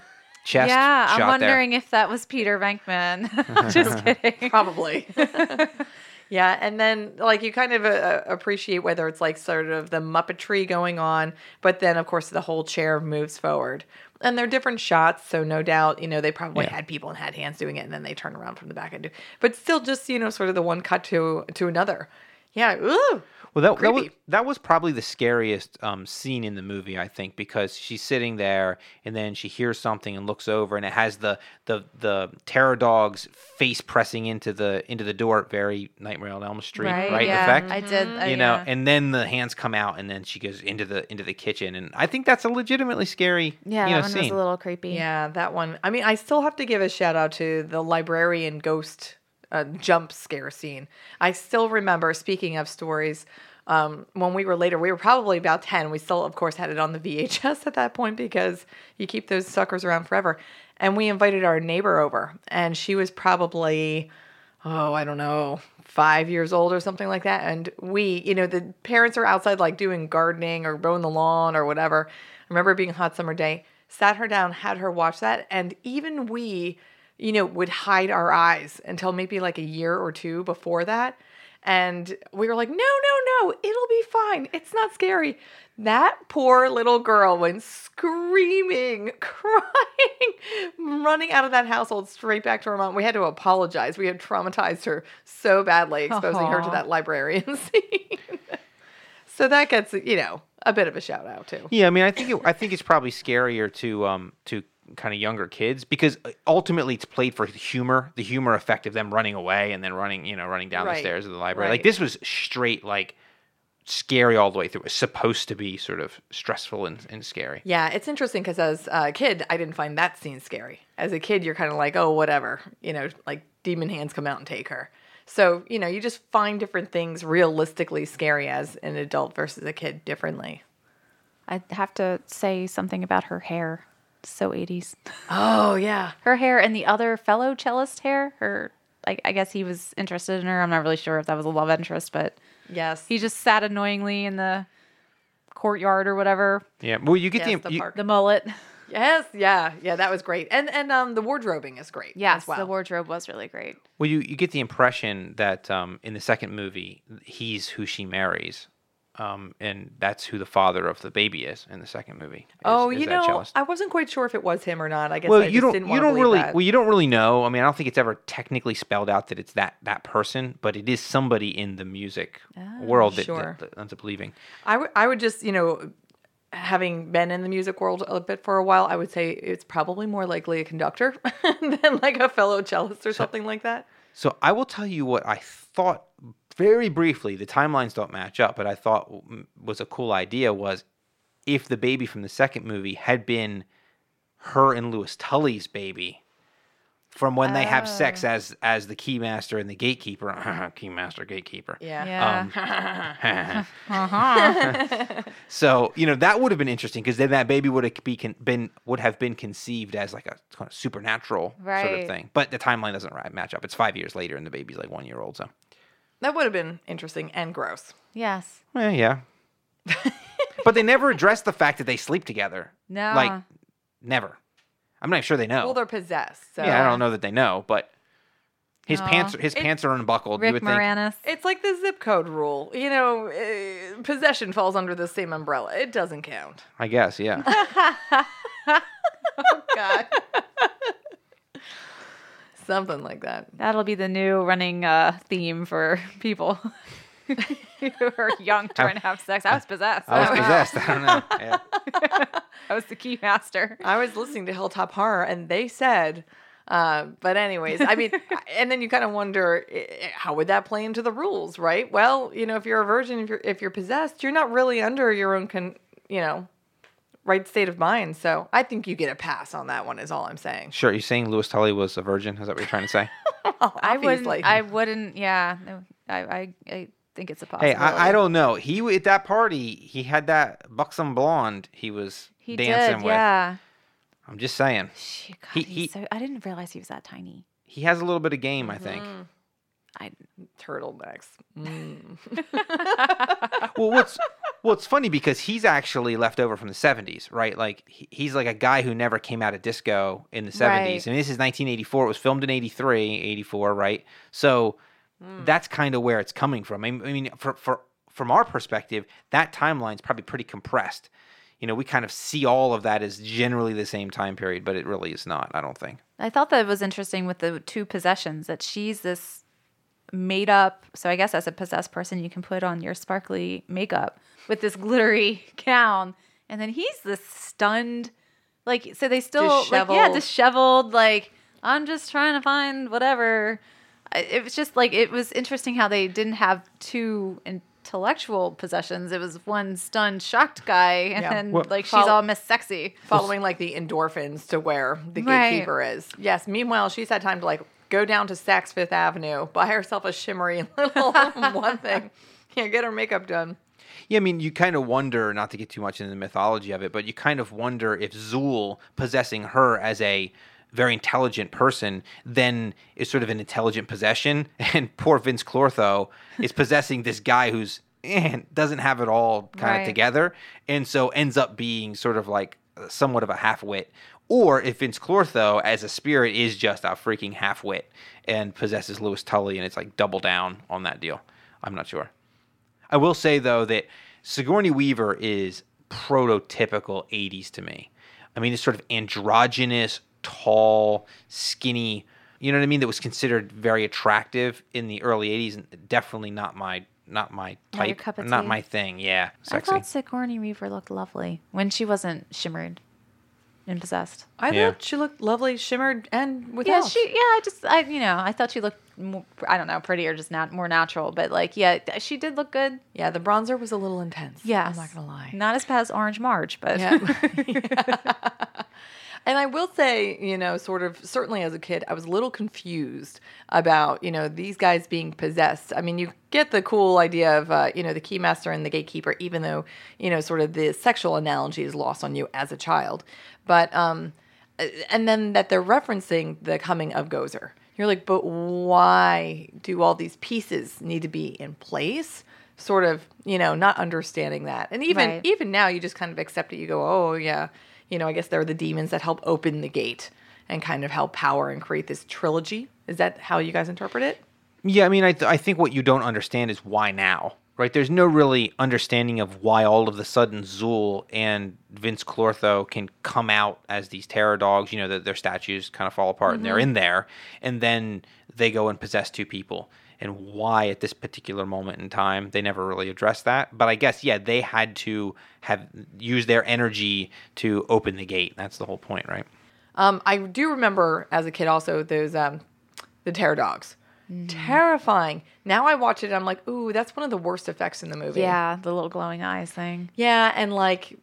chest. yeah, I'm shot there. wondering if that was Peter Venkman. just kidding. Probably. yeah, and then like you kind of uh, appreciate whether it's like sort of the muppetry going on, but then of course the whole chair moves forward. And they're different shots, so no doubt, you know, they probably Yeah. had people and had hands doing it, and then they turn around from the back and do. But still, just you know, sort of the one cut to to another. Yeah. Ooh. Well, that, that was that was probably the scariest um, scene in the movie, I think, because she's sitting there and then she hears something and looks over, and it has the the the terror dog's face pressing into the into the door, very Nightmare on Elm Street, right? yeah, Effect, I did. uh, you know, yeah. and then the hands come out, and then she goes into the into the kitchen, and I think that's a legitimately scary, yeah, you that one scene. was a little creepy. Yeah, that one. I mean, I still have to give a shout out to the librarian ghost uh, jump scare scene. I still remember, speaking of stories, um, when we were later, we were probably about 10. We still, of course, had it on the VHS at that point because you keep those suckers around forever. And we invited our neighbor over, and she was probably, oh, I don't know, five years old or something like that. And we, you know, the parents are outside like doing gardening or mowing the lawn or whatever. I remember being a hot summer day, sat her down, had her watch that. And even we, you know, would hide our eyes until maybe like a year or two before that. And we were like, no, no, no, it'll be fine. It's not scary. That poor little girl went screaming, crying, running out of that household straight back to her mom. We had to apologize. We had traumatized her so badly, exposing her to that librarian scene. so that gets, you know, a bit of a shout out too. Yeah, I mean, I think it, I think it's probably scarier to um to kind of younger kids because uh, ultimately it's played for humor, the humor effect of them running away and then running, you know, running down the stairs of the library. Like this was straight like scary all the way through. It was supposed to be sort of stressful and, and scary. Yeah, it's interesting because as a kid, I didn't find that scene scary. As a kid, you're kind of like, oh, whatever, you know, like demon hands come out and take her. So, you know, you just find different things realistically scary as an adult versus a kid differently. I have to say something about her hair. So 80s. Oh, yeah. Her hair and the other fellow cellist hair. Her, I, I guess he was interested in her. I'm not really sure if that was a love interest, but Yes. he just sat annoyingly in the courtyard or whatever. Yeah. Well, you get Yes, the, the you- The mullet. Yes, yeah, yeah, that was great, and and um, the wardrobing is great. Yes, as well. the wardrobe was really great. well, you you get the impression that um, in the second movie he's who she marries, um, and that's who the father of the baby is in the second movie. is- oh, is you know, cellist. I wasn't quite sure if it was him or not. I guess well, I you don't you don't really that. well you don't really know. I mean, I don't think it's ever technically spelled out that it's that that person, but it is somebody in the music world that, sure. that, that ends up leaving. I would I would just you know, having been in the music world a bit for a while, I would say it's probably more likely a conductor than like a fellow cellist or something like that. So I will tell you what I thought very briefly. The timelines don't match up, but I thought was a cool idea was if the baby from the second movie had been her and Lewis Tully's baby from when they have sex as as the keymaster and the gatekeeper, keymaster gatekeeper. Yeah. Yeah. Um, So you know that would have been interesting because then that baby would have be con- been would have been conceived as like a kind of supernatural sort of thing. But the timeline doesn't match up. It's five years later, and the baby's like one year old. So That would have been interesting and gross. yes. Eh, yeah. but they never address the fact that they sleep together. No. Like never. I'm not sure they know. Well, they're possessed. So. yeah, I don't know that they know, but his Aw. pants his pants are unbuckled. you Rick would think. Moranis. It's like the zip code rule. You know, uh, possession falls under the same umbrella. It doesn't count. I guess, yeah. God. Something like that. That'll be the new running uh, theme for people who are young trying to have sex. I was possessed. I was possessed. I don't know. Yeah. I was the key master. I was listening to Hilltop Horror, and they said, uh, but anyways, I mean, and then you kind of wonder how would that play into the rules, right? Well, you know, if you're a virgin, if you're if you're possessed, you're not really under your own, con, you know, right state of mind. So I think you get a pass on that one. Is all I'm saying. Sure, you're saying Lewis Tully was a virgin? Is that what you're trying to say? I wouldn't. Obviously. I wouldn't. Yeah. I, I. I think it's a Hey, possibility. I, I don't know. He at that party, he had that buxom blonde he was He dancing did. with. Yeah. I'm just saying. Shit, God, He- he's he- so, I didn't realize he was that tiny. He has a little bit of game, I think. I. Turtlenecks. Mm. well, what's well, it's funny because he's actually left over from the '70s, right? Like he's like a guy who never came out of disco in the '70s. Right. I mean, this is 1984. It was filmed in '83, '84, right? So hmm. that's kind of where it's coming from. I mean, I mean, for for from our perspective, that timeline's probably pretty compressed. You know, we kind of see all of that as generally the same time period, but it really is not. I don't think. I thought that was interesting with the two possessions that she's this made up. So I guess as a possessed person, you can put on your sparkly makeup with this glittery gown, and then he's this stunned, like so they still like yeah Disheveled. disheveled. Like I'm just trying to find whatever. It was just like it was interesting how they didn't have two intellectual possessions. It was one stunned, shocked guy, and Yeah. then Well- like she's Fol- all Miss Sexy. Following like the endorphins to where the Right. gatekeeper is. Yes. Meanwhile, she's had time to like go down to Saks Fifth Avenue, buy herself a shimmery little one thing. Yeah, get her makeup done. Yeah, I mean, you kind of wonder, not to get too much into the mythology of it, but you kind of wonder if Zuul possessing her as a very intelligent person then is sort of an intelligent possession, and poor Vinz Clortho is possessing this guy who's eh, doesn't have it all kind of together, and so ends up being sort of like somewhat of a half wit. Or if Vinz Clortho as a spirit is just a freaking half wit and possesses Lewis Tully, and it's like double down on that deal. I'm not sure. I will say though that Sigourney Weaver is prototypical 80s to me. I mean, this sort of androgynous, tall, skinny, you know what I mean, that was considered very attractive in the early 80s and definitely not my not my Not type, cup of not tea. my thing. Yeah, I thought Sigourney Weaver looked lovely when she wasn't shimmered and possessed. I Yeah. thought she looked lovely, shimmered, and without. Yeah, she. Yeah, I just. I. You know, I thought she looked. More, I don't know, prettier, just not more natural. But like, yeah, she did look good. Yeah, the bronzer was a little intense. Yeah, I'm not gonna lie. Not as bad as Orange Marge, but Yeah. And I will say, you know, sort of, certainly as a kid, I was a little confused about, you know, these guys being possessed. I mean, you get the cool idea of, uh, you know, the keymaster and the gatekeeper, even though, you know, sort of the sexual analogy is lost on you as a child. But, um, and then that they're referencing the coming of Gozer. You're like, but why do all these pieces need to be in place? Sort of, you know, not understanding that. And even Right. even now you just kind of accept it. You go, oh yeah, you know, I guess they're the demons that help open the gate and kind of help power and create this trilogy. Is that how you guys interpret it? Yeah, I mean, I, th- I think what you don't understand is why now, right? There's no really understanding of why all of the sudden Zuul and Vinz Clortho can come out as these terror dogs. You know, that their statues kind of fall apart and they're mm-hmm. in there, and then they go and possess two people. And why at this particular moment in time they never really addressed that. But I guess yeah, they had to have use their energy to open the gate. That's the whole point, right? Um, I do remember as a kid also those um, the terror dogs. Terrifying. Now I watch it, I'm like, ooh, that's one of the worst effects in the movie. Yeah, the little glowing eyes thing. Yeah, and like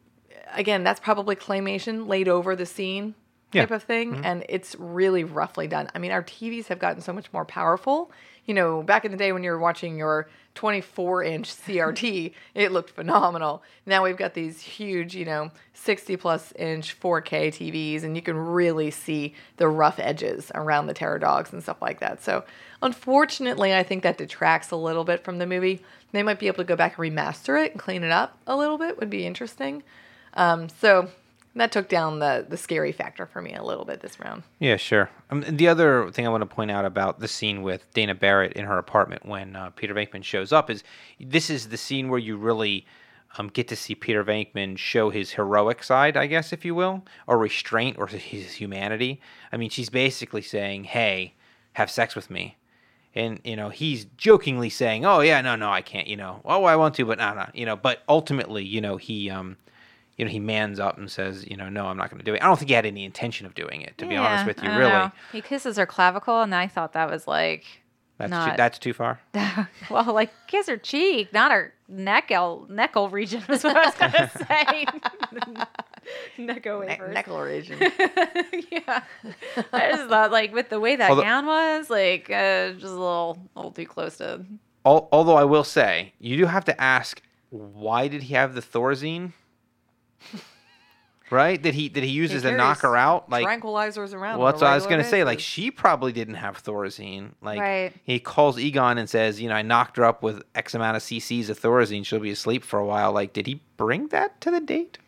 again, that's probably claymation laid over the scene Yeah. type of thing, and it's really roughly done. I mean, our TVs have gotten so much more powerful. You know, back in the day when you were watching your 24 inch CRT, it looked phenomenal. Now we've got these huge, you know, 60 plus inch 4K TVs, and you can really see the rough edges around the terror dogs and stuff like that. So, unfortunately, I think that detracts a little bit from the movie. They might be able to go back and remaster it and clean it up a little bit, would be interesting. Um, so that took down the the scary factor for me a little bit this round. Yeah, sure. Um, the other thing I want to point out about the scene with Dana Barrett in her apartment when uh, Peter Venkman shows up is this is the scene where you really um, get to see Peter Venkman show his heroic side, I guess, if you will, or restraint or his humanity. I mean, she's basically saying, "Hey, have sex with me." And you know he's jokingly saying, "Oh yeah, no, no, I can't." You know, oh, I want to, but no, no. You know, but ultimately, you know, he um, you know, he mans up and says, you know, no, I'm not going to do it. I don't think he had any intention of doing it, to be honest with you, really. know. He kisses her clavicle, and I thought that was like That's too, that's too far. well, like kiss her cheek, not her neckle neckle region. Is what I was gonna say. Necco wafers. Declaration. yeah, I just thought like with the way that Although- gown was, like uh, just a little, a little too close to. Although I will say, you do have to ask, why did he have the Thorazine? right? Did he did he use He as to knock her out? Like, tranquilizers around. well, that's what I was gonna say. Like, she probably didn't have Thorazine. Like, Right. he calls Egon and says, you know, I knocked her up with X amount of cc's of Thorazine. She'll be asleep for a while. Like, did he bring that to the date?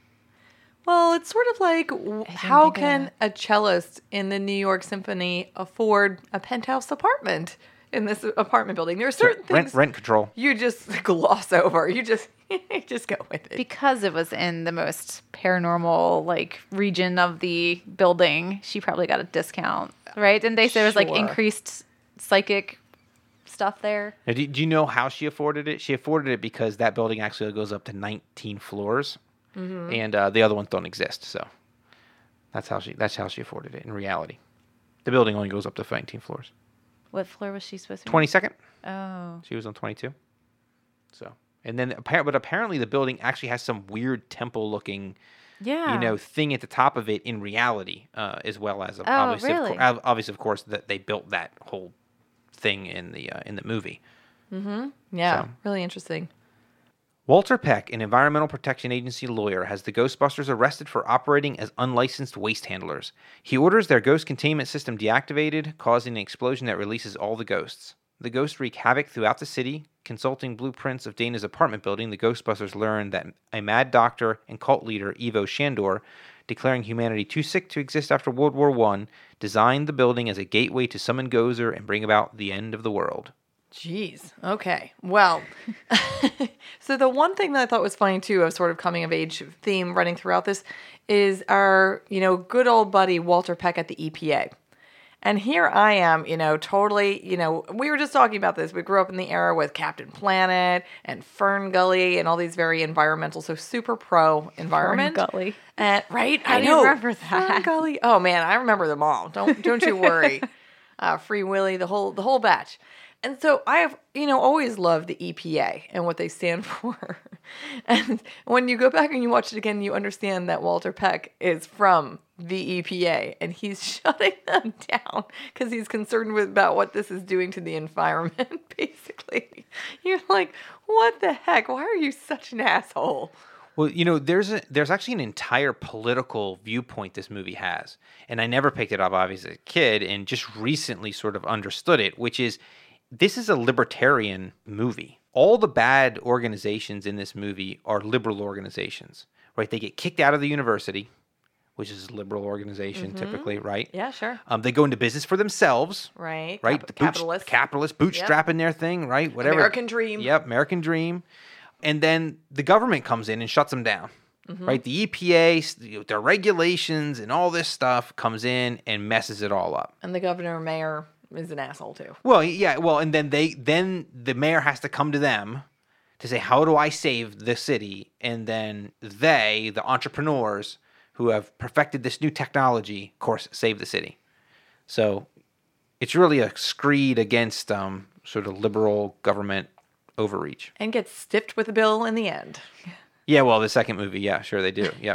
Well, it's sort of like how think of can a cellist in the New York Symphony afford a penthouse apartment in this apartment building? There are certain Rent things rent control. you just gloss over. You just you just go with it. Because it was in the most paranormal like region of the building, she probably got a discount, right? Didn't they say there was like increased psychic stuff there? Now, do, do you know how she afforded it? She afforded it because that building actually goes up to 19 floors, Mm-hmm. and uh, the other ones don't exist. So that's how she that's how she afforded it in reality. The building only goes up to 19 floors. What floor was she supposed to be? 22nd, Oh, she was on 22. So and then appar- but apparently the building actually has some weird temple looking yeah. you know thing at the top of it in reality, uh, as well as Oh, obviously of really? ob- obviously of course that they built that whole thing in the uh, in the movie. Mm-hmm. Yeah, So- really interesting. Walter Peck, an Environmental Protection Agency lawyer, has the Ghostbusters arrested for operating as unlicensed waste handlers. He orders their ghost containment system deactivated, causing an explosion that releases all the ghosts. The ghosts wreak havoc throughout the city. Consulting blueprints of Dana's apartment building, the Ghostbusters learn that a mad doctor and cult leader, Ivo Shandor, declaring humanity too sick to exist after World War I, designed the building as a gateway to summon Gozer and bring about the end of the world. Jeez. Okay. Well, so the one thing that I thought was funny too, of sort of coming of age theme running throughout this, is our you know good old buddy Walter Peck at the EPA. And here I am, you know, totally, you know, we were just talking about this. We grew up in the era with Captain Planet and Fern Gully and all these very environmental, so super pro environment. Fern Gully. And, right? How I know. remember Fern? Gully. Oh man, I remember them all. Don't don't you worry. uh, Free Willy, the whole the whole batch. And so I have, you know, always loved the EPA and what they stand for. and when you go back and you watch it again, you understand that Walter Peck is from the EPA and he's shutting them down because he's concerned with about what this is doing to the environment. Basically, you're like, what the heck? Why are you such an asshole? Well, you know, there's a there's actually an entire political viewpoint this movie has, and I never picked it up obviously as a kid, and just recently sort of understood it, which is this is a libertarian movie. All the bad organizations in this movie are liberal organizations, right? They get kicked out of the university, which is a liberal organization typically, right? Yeah, sure. Um, they go into business for themselves, Right. right? Cap- The capitalist. capitalist bootstrapping their thing, right? Whatever. American dream. Yep, American dream. And then the government comes in and shuts them down, Mm-hmm. right? The EPA, s- you know, their regulations and all this stuff comes in and messes it all up. And the governor mayor is an asshole too. Well, yeah, well, and then they then the mayor has to come to them to say, "How do I save the city?" And then they, the entrepreneurs who have perfected this new technology, of course, save the city. So it's really a screed against um, sort of liberal government overreach. And gets stiffed with a bill in the end. Yeah, well, the second movie, yeah, sure they do. Yeah.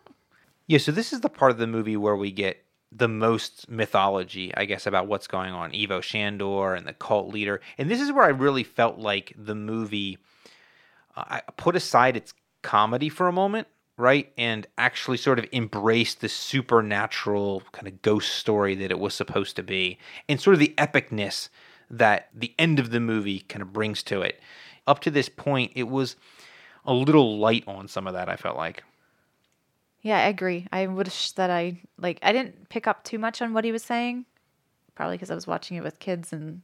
yeah, so this is the part of the movie where we get the most mythology, I guess, about what's going on. Ivo Shandor and the cult leader. And this is where I really felt like the movie uh, put aside its comedy for a moment, right? And actually sort of embraced the supernatural kind of ghost story that it was supposed to be and sort of the epicness that the end of the movie kind of brings to it. Up to this point, it was a little light on some of that, I felt like. Yeah, I agree. I wish that I like I didn't pick up too much on what he was saying, probably because I was watching it with kids and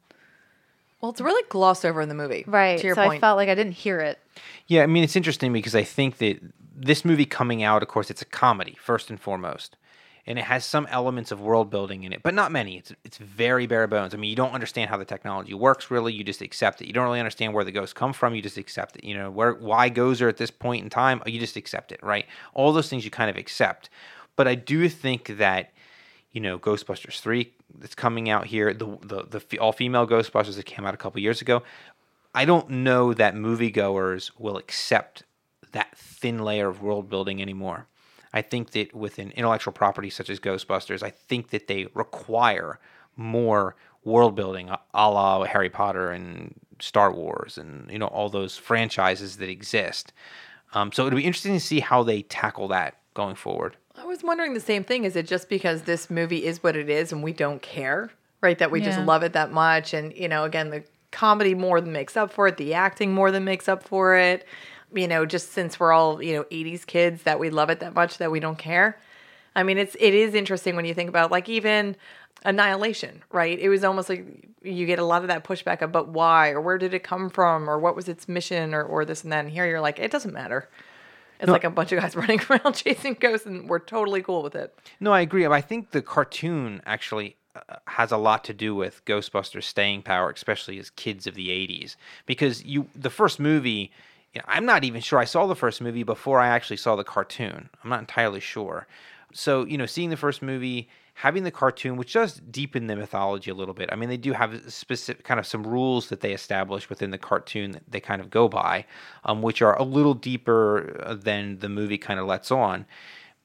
Well, it's really glossed over in the movie. right. To your so point. I felt like I didn't hear it. Yeah, I mean, it's interesting because I think that this movie coming out, of course, it's a comedy first and foremost, and it has some elements of world building in it, but not many. It's it's very bare bones. I mean, you don't understand how the technology works really. You just accept it. You don't really understand where the ghosts come from. You just accept it. You know, where why Gozer at this point in time, you just accept it, right? All those things you kind of accept. But I do think that you know, Ghostbusters three that's coming out here, the the the all female Ghostbusters that came out a couple years ago. I don't know that moviegoers will accept that thin layer of world building anymore. I think that with an intellectual property such as Ghostbusters, I think that they require more world building, a a la Harry Potter and Star Wars, and you know all those franchises that exist. Um, so it'll be interesting to see how they tackle that going forward. I was wondering the same thing. Is it just because this movie is what it is and we don't care, right? That we just love it that much. And, you know, again, the comedy more than makes up for it, the acting more than makes up for it. You know, just since we're all, you know, 80s kids that we love it that much that we don't care. I mean, it's it is interesting when you think about like even Annihilation, right? It was almost like you get a lot of that pushback of but why or where did it come from or what was its mission or or this and that. And here you're like, it doesn't matter. It's like a bunch of guys running around chasing ghosts, and we're totally cool with it. No, I agree. I think the cartoon actually uh, has a lot to do with Ghostbusters' staying power, especially as kids of the '80s. Because you, the first movie, you know, I'm not even sure I saw the first movie before I actually saw the cartoon. I'm not entirely sure. So you know, seeing the first movie, having the cartoon, which does deepen the mythology a little bit. I mean, they do have specific kind of some rules that they establish within the cartoon that they kind of go by, um, which are a little deeper uh, than the movie kind of lets on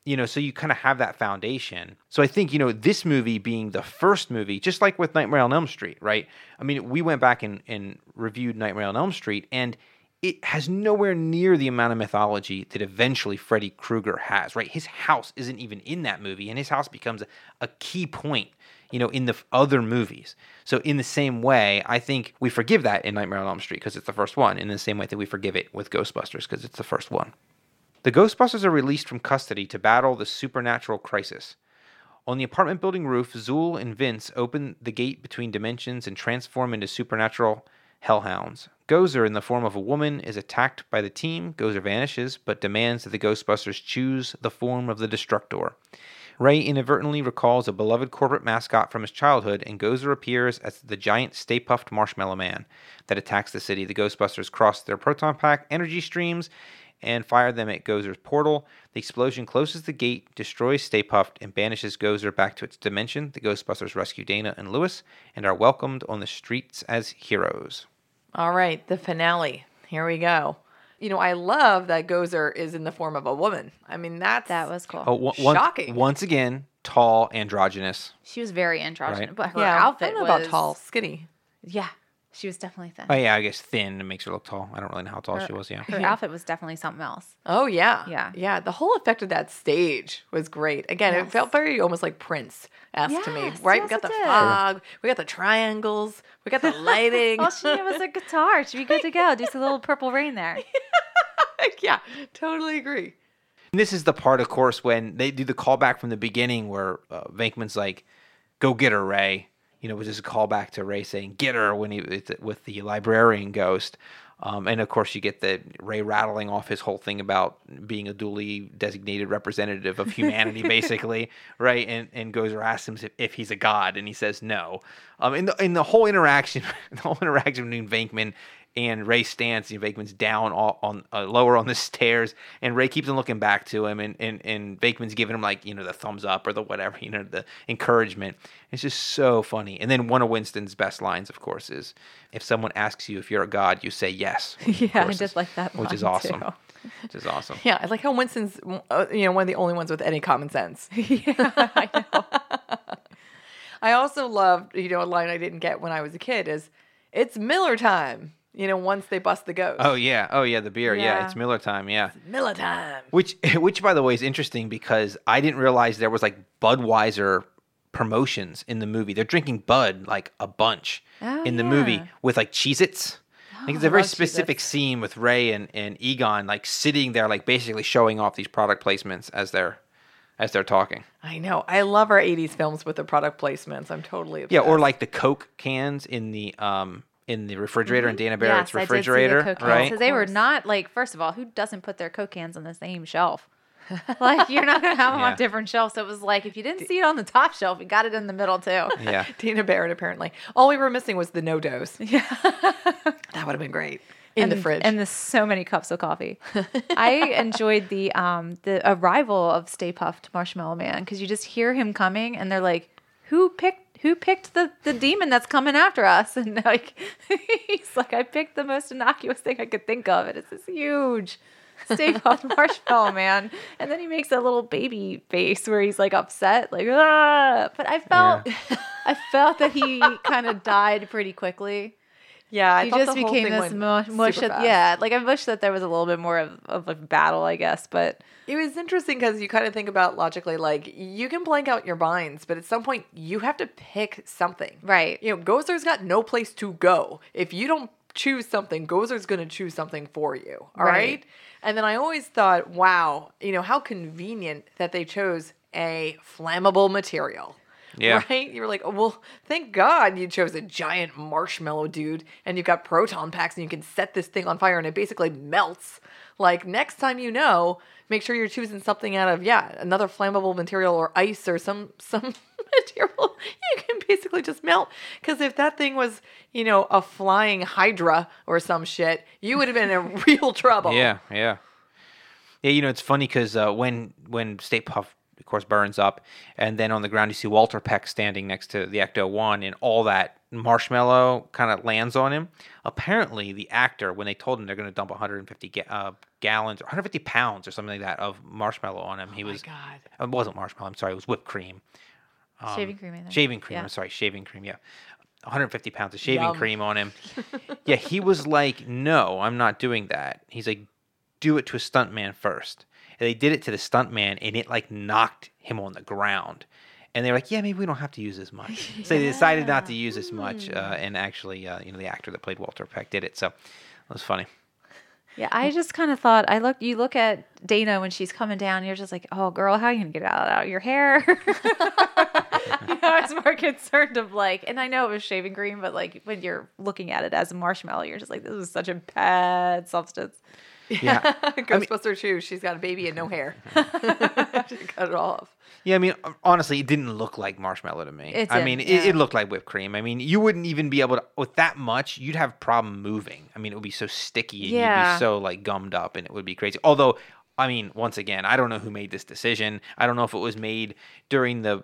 you know, so you kind of have that foundation. So I think, you know, this movie being the first movie, just like with Nightmare on Elm Street, right? I mean, we went back and, and reviewed Nightmare on Elm Street, and it has nowhere near the amount of mythology that eventually Freddy Krueger has, right? His house isn't even in that movie, and his house becomes a, key point, you know, in the other movies. So in the same way, I think we forgive that in Nightmare on Elm Street because it's the first one, in the same way that we forgive it with Ghostbusters because it's the first one. The Ghostbusters are released from custody to battle the supernatural crisis. On the apartment building roof, Zuul and Vinz open the gate between dimensions and transform into supernatural hellhounds. Gozer, in the form of a woman, is attacked by the team. Gozer vanishes, but demands that the Ghostbusters choose the form of the Destructor. Ray inadvertently recalls a beloved corporate mascot from his childhood, and Gozer appears as the giant Stay Puft Marshmallow Man that attacks the city. The Ghostbusters cross their proton pack energy streams and fire them at Gozer's portal. The explosion closes the gate, destroys Stay Puft, and banishes Gozer back to its dimension. The Ghostbusters rescue Dana and Lewis and are welcomed on the streets as heroes. All right, the finale. Here we go. you know, I love that Gozer is in the form of a woman. I mean, that's That was cool. Oh, one- once- Shocking. Once again, tall, androgynous. She was very androgynous, Right. but her yeah. outfit I don't know was about tall, skinny. Yeah, she was definitely thin. Oh yeah, I guess thin makes her look tall. I don't really know how tall her, she was. Yeah. her outfit was definitely something else. Oh yeah, Yeah. yeah. The whole effect of that stage was great. Again, it felt very almost like Prince esque to me. Right? yes, we got the did. fog, we got the triangles, we got the lighting. All she needed was a guitar. She'd be good to go. Do some little purple rain there. yeah, totally agree. And this is the part, of course, when they do the callback from the beginning where uh, Venkman's like, "Go get her, Ray." You know, which is a callback to Ray saying "Get her" when he with the- librarian ghost. Um, and of course, you get the Ray rattling off his whole thing about being a duly designated representative of humanity, basically, right? And and Gozer asks him if, if he's a god, and he says no. Um, in the in the whole interaction, the whole interaction between Venkman and Ray stands. you know, down all, on uh, lower on the stairs, and Ray keeps on looking back to him, and and and Venkman's giving him like you know the thumbs up or the whatever, you know, the encouragement. It's just so funny. And then one of Winston's best lines, of course, is if someone asks you if you're a god, you say yes. Yeah, I course, did like that which is awesome. too. Which is awesome. Yeah, I like how Winston's uh, you know one of the only ones with any common sense. yeah, I know. I also loved you know a line I didn't get when I was a kid is it's Miller time. You know, once they bust the ghost. Oh yeah, oh yeah, the beer. Yeah, Yeah. it's Miller time. Yeah. Miller time. Which, which by the way, is interesting because I didn't realize there was like Budweiser promotions in the movie. They're drinking Bud like a bunch Oh, in the movie with like Cheez-Its. I think it's a very specific Cheez-Its. scene with Ray and, and Egon like sitting there like basically showing off these product placements as they're as they're talking. I know. I love our '80s films with the product placements. I'm totally obsessed. Yeah, or like the Coke cans in the um in the refrigerator in Dana Barrett's yes, I did see refrigerator, the Coke cans, right? 'cause they were not like. First of all, who doesn't put their Coke cans on the same shelf? like you're not gonna have them Yeah. on different shelves. So it was like if you didn't see it on the top shelf, you got it in the middle too. Yeah. Dana Barrett apparently. All we were missing was the NoDoz. Yeah, that would have been great in and, the fridge. and the so many cups of coffee. I enjoyed the um the arrival of Stay Puft Marshmallow Man because you just hear him coming and they're like, who picked who picked the the demon that's coming after us? And like he's like, I picked the most innocuous thing I could think of, and it's this huge. Stay Puft Marshmallow Man, and then he makes that little baby face where he's like upset, like ah. But I felt, I felt that he kind of died pretty quickly yeah, I he just the whole became thing this mush. mush at- yeah, like I wish that there was a little bit more of, of a battle, I guess. But It was interesting because you kind of think about logically, like you can blank out your minds, but at some point you have to pick something. Right. You know, Gozer's got no place to go. If you don't choose something, Gozer's going to choose something for you. All right? Right. And then I always thought, wow, you know, how convenient that they chose a flammable material. Yeah. Right? You were like, oh, well, thank God you chose a giant marshmallow dude and you've got proton packs and you can set this thing on fire and it basically melts. Like, next time you know, make sure you're choosing something out of, yeah, another flammable material or ice or some, some material you can basically just melt. Because if that thing was, you know, a flying hydra or some shit, you would have been in real trouble. Yeah, yeah, yeah. You know, it's funny because uh, when when Stay Puft, of course, burns up, and then on the ground you see Walter Peck standing next to the Ecto One, and all that marshmallow kind of lands on him. Apparently, the actor, when they told him they're going to dump 150 ga- uh, gallons or 150 pounds or something like that of marshmallow on him, he was. God. It wasn't marshmallow. I'm sorry. It was whipped cream. shaving cream, I think. Shaving cream. Yeah. I'm sorry, shaving cream. Yeah, 150 pounds of shaving Yum. cream on him. yeah, he was like, "No, I'm not doing that." He's like, "Do it to a stuntman first. And they did it to the stuntman, and it like knocked him on the ground. And they were like, "Yeah, maybe we don't have to use as much." So they decided not to use as much. Uh, and actually, uh, you know, the actor that played Walter Peck did it. So it was funny. Yeah, I just kind of thought I look. You look at Dana when she's coming down. You're just like, oh, girl, how are you gonna get out out of your hair? you know, I was more concerned of like, and I know it was shaving cream, but like when you're looking at it as a marshmallow, you're just like, this is such a bad substance. Yeah. Ghostbuster two? She's got a baby and no hair. she cut it off. Yeah, I mean, honestly, it didn't look like marshmallow to me. It I mean, didn't, it, it looked like whipped cream. I mean, you wouldn't even be able to with that much. You'd have problem moving. I mean, it would be so sticky and you'd Yeah. be so like gummed up, and it would be crazy. Although, I mean, once again, I don't know who made this decision. I don't know if it was made during the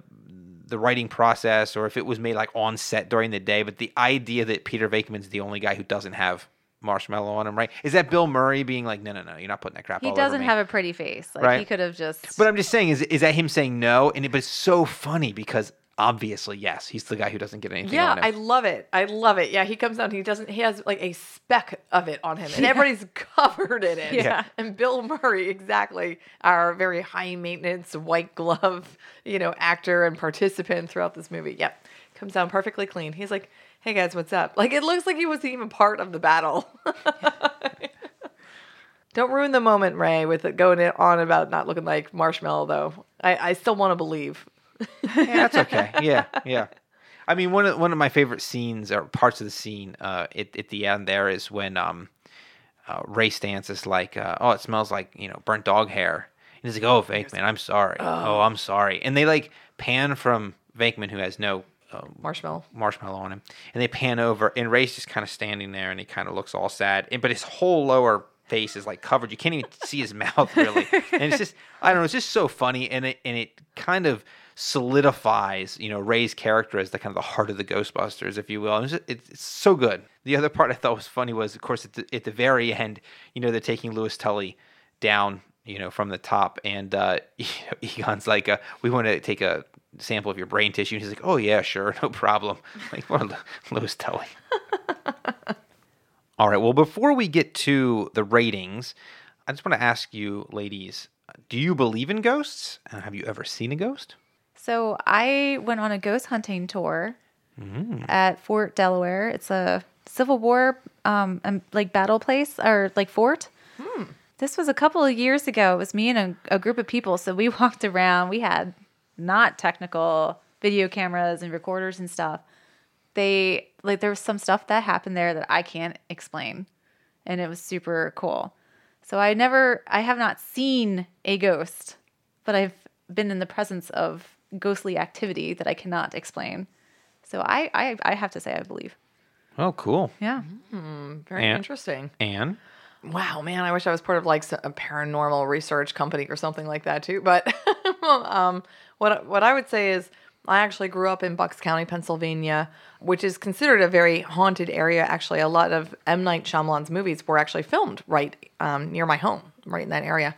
the writing process or if it was made like on set during the day. But the idea that Peter Venkman's the only guy who doesn't have marshmallow on him, right? Is that Bill Murray being like, no, no, no, you're not putting that crap He doesn't me." have a pretty face. Like Right. he could have just. But I'm just saying, is is that him saying no? And it, but it's so funny because obviously, yes, he's the guy who doesn't get anything Yeah, on him. I love it. I love it. Yeah, he comes down. He doesn't. He has like a speck of it on him, and everybody's covered in it. Yeah. And Bill Murray, exactly, our very high maintenance, white glove, you know, actor and participant throughout this movie. Yep, comes down perfectly clean. He's like, "Hey guys, what's up?" Like it looks like he wasn't even part of the battle. Don't ruin the moment, Ray, with it going on about not looking like Marshmallow, though. I, I still want to believe. yeah, that's okay. Yeah, yeah. I mean, one of one of my favorite scenes or parts of the scene uh, at at the end there is when um, uh, Ray Stantz is like, uh, "Oh, it smells like you know burnt dog hair," and he's like, "Oh, Venkman, I'm sorry. Oh, I'm sorry." And they like pan from Venkman, who has no um, Marshmallow. marshmallow on him, and they pan over, and Ray's just kind of standing there, and he kind of looks all sad, and but his whole lower face is like covered. You can't even see his mouth really, and it's just I don't know, it's just so funny, and it and it kind of solidifies you know Ray's character as the kind of the heart of the Ghostbusters, if you will. It's, just, it's, it's so good. The other part I thought was funny was, of course, at the, at the very end, you know, they're taking Lewis Tully down. You know, from the top, and uh, Egon's like, uh, "We want to take a sample of your brain tissue." And he's like, "Oh yeah, sure, no problem." Like, what a Lewis Tully. All right. Well, before we get to the ratings, I just want to ask you, ladies, do you believe in ghosts? And have you ever seen a ghost? So I went on a ghost hunting tour Mm. at Fort Delaware. It's a Civil War um um, like battle place or like fort. This was a couple of years ago. It was me and a, a group of people. So we walked around. We had not technical video cameras and recorders and stuff. They like there was some stuff that happened there that I can't explain, and it was super cool. So I never, I have not seen a ghost, but I've been in the presence of ghostly activity that I cannot explain. So I, I, I have to say I believe. Oh, cool. Yeah. Very And- interesting. Anne? Wow, man, I wish I was part of like s- a paranormal research company or something like that too. But um, what what I would say is, I actually grew up in Bucks County, Pennsylvania, which is considered a very haunted area. Actually, a lot of M Night Shyamalan's movies were actually filmed right um, near my home, right in that area.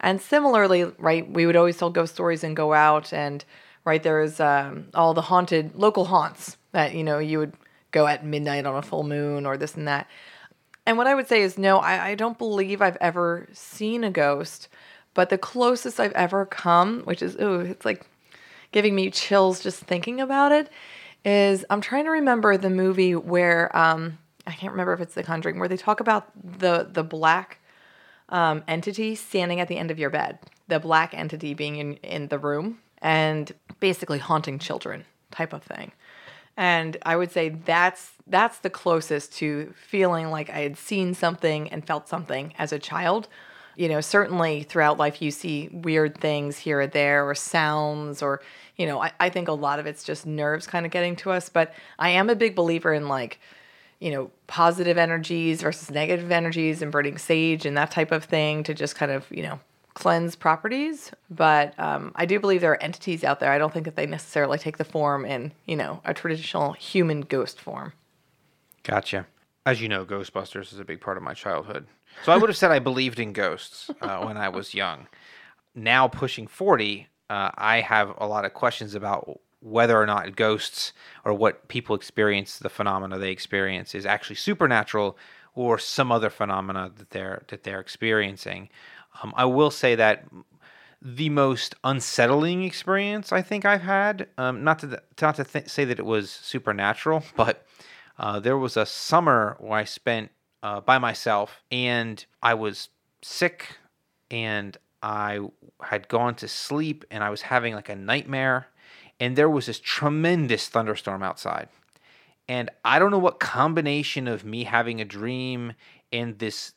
And similarly, right, we would always tell ghost stories and go out, and right there's um, all the haunted local haunts that you know you would go at midnight on a full moon or this and that. And what I would say is, no, I, I don't believe I've ever seen a ghost, but the closest I've ever come, which is, ooh, it's like giving me chills just thinking about it, is I'm trying to remember the movie where, um, I can't remember if it's The Conjuring, where they talk about the, the black um, entity standing at the end of your bed, the black entity being in, in the room and basically haunting children type of thing. And I would say that's that's the closest to feeling like I had seen something and felt something as a child. You know, certainly throughout life you see weird things here or there or sounds or you know, I, I think a lot of it's just nerves kind of getting to us. But I am a big believer in like, you know, positive energies versus negative energies and burning sage and that type of thing to just kind of, you know, cleanse properties. But um, I do believe there are entities out there. I don't think that they necessarily take the form in, you know, a traditional human ghost form. Gotcha. As you know, Ghostbusters is a big part of my childhood. So I would have said I believed in ghosts uh, when I was young. Now, pushing 40, uh, I have a lot of questions about whether or not ghosts or what people experience, the phenomena they experience, is actually supernatural or some other phenomena that they're that they're experiencing. Um, I will say that the most unsettling experience I think I've had. Um, not to not to th- say that it was supernatural, but uh, there was a summer where I spent uh, by myself, and I was sick, and I had gone to sleep, and I was having like a nightmare, and there was this tremendous thunderstorm outside. And I don't know what combination of me having a dream and this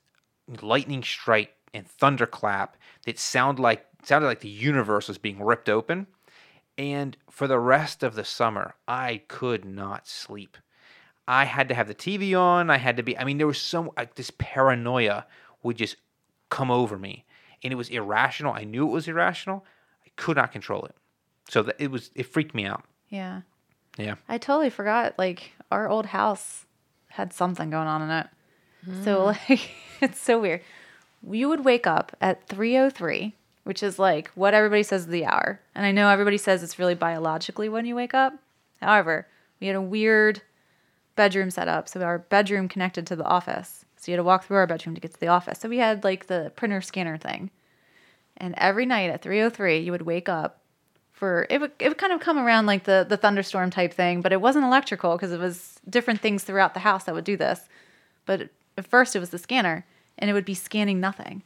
lightning strike and thunderclap that sound like sounded like the universe was being ripped open. And for the rest of the summer, I could not sleep. I had to have the TV on. I had to be. I mean, there was some like this paranoia would just come over me, and it was irrational. I knew it was irrational. I could not control it. So that it was. It freaked me out. Yeah. Yeah. I totally forgot. Like our old house had something going on in it. So mm. like it's so weird. You would wake up at 3:03, which is like what everybody says is the hour. And I know everybody says it's really biologically when you wake up. However, we had a weird bedroom set up. So our bedroom connected to the office. So you had to walk through our bedroom to get to the office. So we had like the printer scanner thing. And every night at 3:03, you would wake up for it would it would kind of come around like the the thunderstorm type thing, but it wasn't electrical because it was different things throughout the house that would do this. But at first it was the scanner and it would be scanning nothing.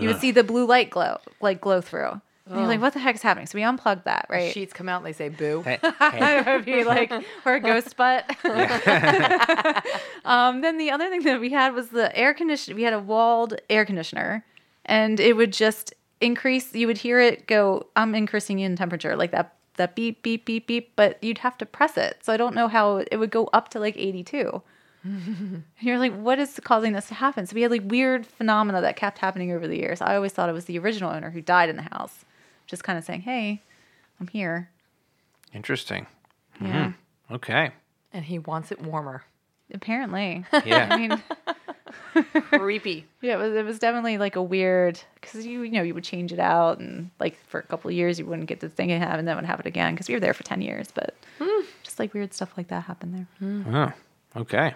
You would see the blue light glow like glow through. And you're like, what the heck is happening? So we unplugged that, right? Sheets come out and they say boo. Hey, hey, it would be like or a ghost butt. um, then the other thing that we had was the air conditioner. We had a walled air conditioner, and it would just increase. You would hear it go. I'm increasing in temperature, like that that beep beep beep beep. But you'd have to press it. So I don't know how it would go up to like 82. and you're like, what is causing this to happen? So we had like weird phenomena that kept happening over the years. I always thought it was the original owner who died in the house, just kind of saying, "Hey, I'm here." interesting. Yeah. Hmm. Okay. And he wants it warmer. Apparently. Yeah. I mean, Creepy. yeah, it was, it was definitely like a weird because you you know you would change it out and like for a couple of years you wouldn't get the thing and have and then it would happen again because we were there for ten years, but hmm. just like weird stuff like that happened there. Oh, okay.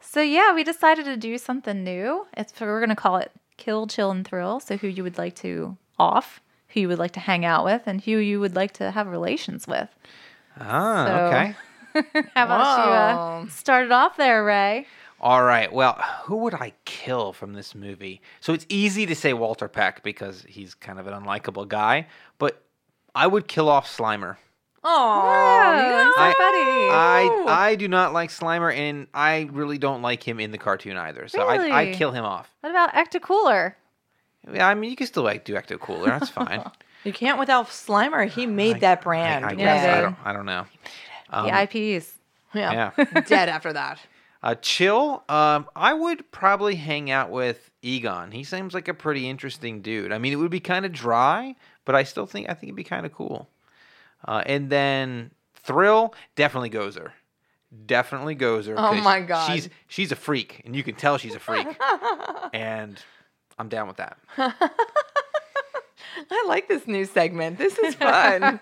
So yeah, we decided to do something new. It's we're gonna call it Kill, Chill, and Thrill. So who you would like to off, who you would like to hang out with, and who you would like to have relations with. Ah, So- okay. How about you uh, start it off there, Ray? All right. Well, who would I kill from this movie? So it's easy to say Walter Peck because he's kind of an unlikable guy, but I would kill off Slimer. Oh, I, buddy. I I do not like Slimer, and I really don't like him in the cartoon either. So I I Really? kill him off. What about Ecto Cooler? Yeah, I mean, you can still like do Ecto Cooler. That's fine. You can't without Slimer. He made that brand. I, I guess I don't. I don't know. the IPs. Yeah. Yeah. Dead after that. Uh, chill. Um, I would probably hang out with Egon. He seems like a pretty interesting dude. I mean, it would be kind of dry, but I still think I think it'd be kind of cool. Uh, and then Thrill, definitely Gozer. Definitely Gozer. Oh 'cause my God. she's she's a freak, and you can tell she's a freak. and I'm down with that. I like this new segment. This is fun.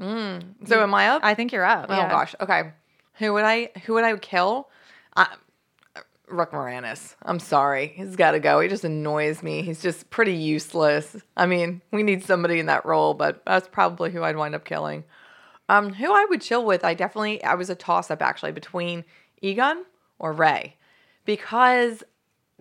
Mm. So am I up? I think you're up. Oh yeah. gosh. Okay. Who would I? Who would I kill? Uh, Rick Moranis. I'm sorry. He's got to go. He just annoys me. He's just pretty useless. I mean, we need somebody in that role, but that's probably who I'd wind up killing. Um, who I would chill with? I definitely. I was a toss up actually between Egon or Ray, because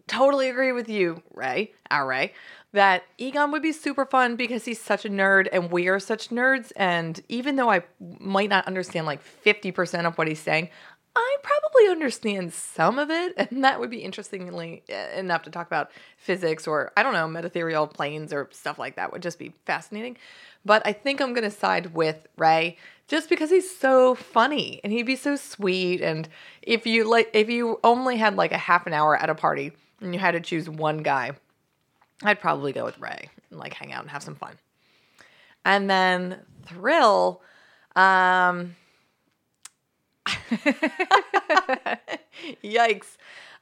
totally agree with you, Ray, our Ray, that Egon would be super fun because he's such a nerd and we are such nerds. And even though I might not understand like 50% of what he's saying, I probably understand some of it. And that would be interestingly uh, enough to talk about physics or, I don't know, metatherial planes or stuff like that would just be fascinating. But I think I'm to side with Ray just because he's so funny and he'd be so sweet. And if you like, if you only had like a half an hour at a party and you had to choose one guy, I'd probably go with Ray and like hang out and have some fun. And then Thrill, um Yikes.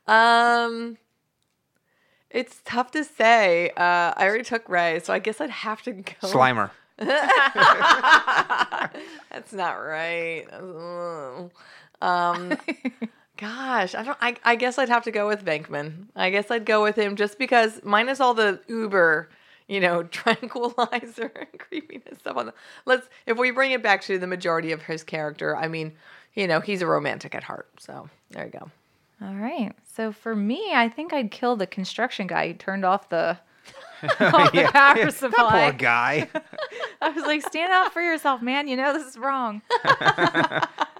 Um it's tough to say. Uh I already took Ray, so I guess I'd have to go. Slimer. That's not right. Um, gosh, I don't. I, I guess I'd have to go with Venkman. I guess I'd go with him just because minus all the Uber, you know, tranquilizer and creepiness stuff on the. Let's if we bring it back to the majority of his character. I mean, you know, he's a romantic at heart. So there you go. All right. So for me, I think I'd kill the construction guy who turned off the, off the power That supply. poor guy. I was like, stand up for yourself, man. You know this is wrong.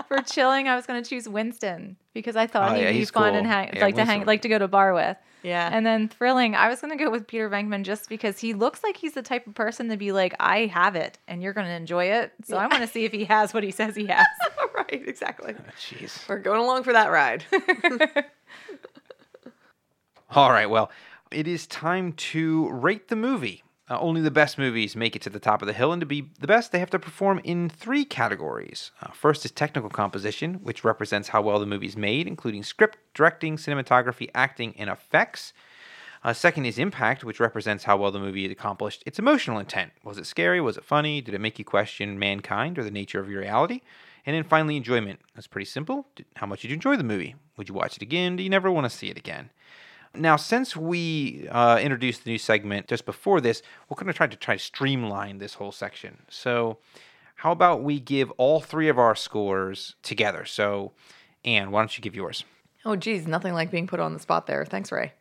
For chilling, I was going to choose Winston because I thought Oh, he'd yeah, be he's fun cool. and hang, Yeah, like to hang, like to go to bar with. Yeah. And then thrilling, I was going to go with Peter Venkman just because he looks like he's the type of person to be like, I have it and you're going to enjoy it. So I want to see if he has what he says he has. right. Exactly. Ah, jeez. We're going along for that ride. All right, well, it is time to rate the movie. Uh, only the best movies make it to the top of the hill, and to be the best, they have to perform in three categories. Uh, first is technical composition, which represents how well the movie is made, including script, directing, cinematography, acting, and effects. Uh, second is impact, which represents how well the movie accomplished its emotional intent. Was it scary? Was it funny? Did it make you question mankind or the nature of your reality? And then finally, enjoyment. That's pretty simple. How much did you enjoy the movie? Would you watch it again? Do you never want to see it again? Now, since we uh, introduced the new segment just before this, we're going to try to try to streamline this whole section. So, how about we give all three of our scores together? So, Anne, why don't you give yours? Oh, geez, nothing like being put on the spot there. Thanks, Ray.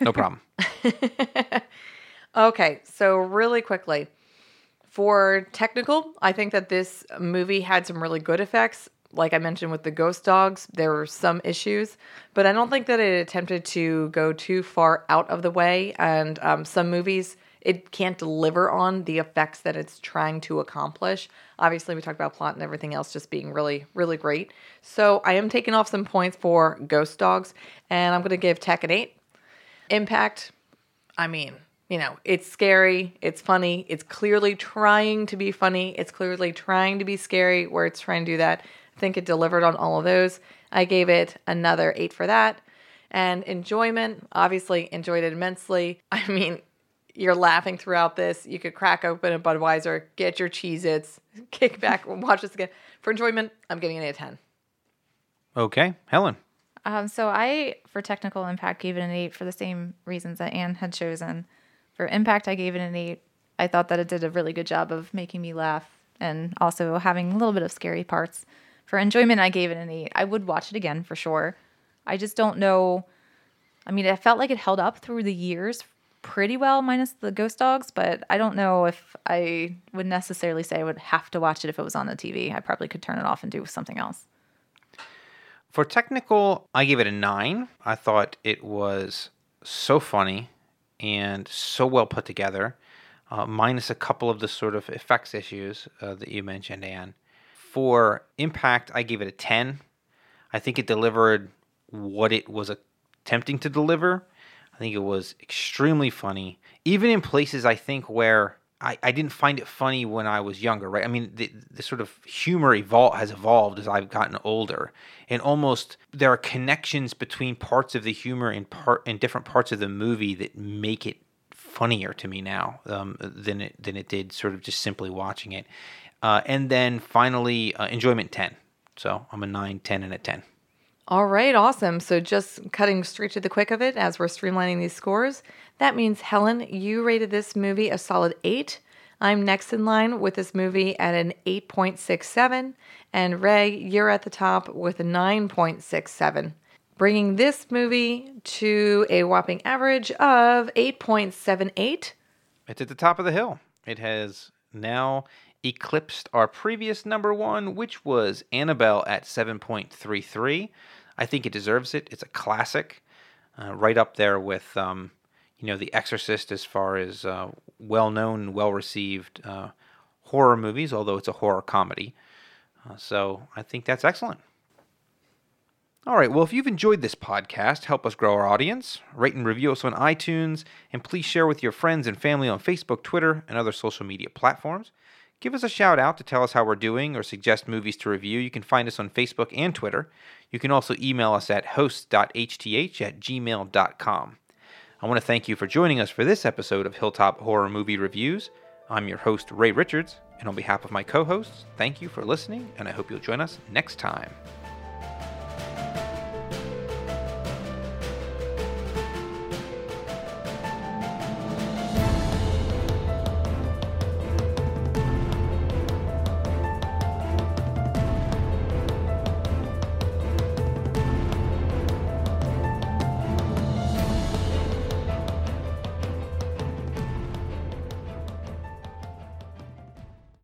No problem. Okay, so really quickly, for technical, I think that this movie had some really good effects. Like I mentioned with the ghost dogs, there were some issues, but I don't think that it attempted to go too far out of the way. And um, some movies, it can't deliver on the effects that it's trying to accomplish. Obviously, we talked about plot and everything else just being really, really great. So I am taking off some points for Ghost Dogs, and I'm going to give Tech an 8. Impact, I mean, you know, it's scary, it's funny, it's clearly trying to be funny, it's clearly trying to be scary where it's trying to do that. I think it delivered on all of those. I gave it another eight for that. And enjoyment, obviously enjoyed it immensely. I mean, you're laughing throughout this. You could crack open a Budweiser, get your Cheez Its, kick back, and watch this again. For enjoyment, I'm giving it a 10. Okay, Helen. Um, so I, for technical impact, gave it an eight for the same reasons that Anne had chosen. For impact, I gave it an eight. I thought that it did a really good job of making me laugh and also having a little bit of scary parts. For enjoyment, I gave it an eight. I would watch it again for sure. I just don't know. I mean, it felt like it held up through the years pretty well, minus the ghost dogs, but I don't know if I would necessarily say I would have to watch it if it was on the TV. I probably could turn it off and do something else. For technical, I gave it a nine. I thought it was so funny and so well put together, uh, minus a couple of the sort of effects issues uh, that you mentioned, Anne. For impact, I gave it a 10. I think it delivered what it was attempting to deliver. I think it was extremely funny, even in places I think where I, I didn't find it funny when I was younger, right? I mean, the, the sort of humor evol- has evolved as I've gotten older, and almost there are connections between parts of the humor and part in different parts of the movie that make it funnier to me now um, than it than it did sort of just simply watching it. Uh, and then finally, uh, enjoyment ten. So I'm a 9, 10, and a ten. All right, awesome. So just cutting straight to the quick of it as we're streamlining these scores. That means Helen, you rated this movie a solid 8. I'm next in line with this movie at an 8.67 and Ray, you're at the top with a 9.67, bringing this movie to a whopping average of 8.78. It's at the top of the hill. It has now eclipsed our previous number one, which was Annabelle at 7.33. I think it deserves it. It's a classic, uh, right up there with, um, you know, The Exorcist as far as uh, well-known, well-received uh, horror movies. Although it's a horror comedy, uh, so I think that's excellent. All right, well, if you've enjoyed this podcast, help us grow our audience. Rate and review us on iTunes, and please share with your friends and family on Facebook, Twitter, and other social media platforms. Give us a shout out to tell us how we're doing or suggest movies to review. You can find us on Facebook and Twitter. You can also email us at host.hth at gmail.com. I want to thank you for joining us for this episode of Hilltop Horror Movie Reviews. I'm your host, Ray Richards, and on behalf of my co hosts, thank you for listening, and I hope you'll join us next time.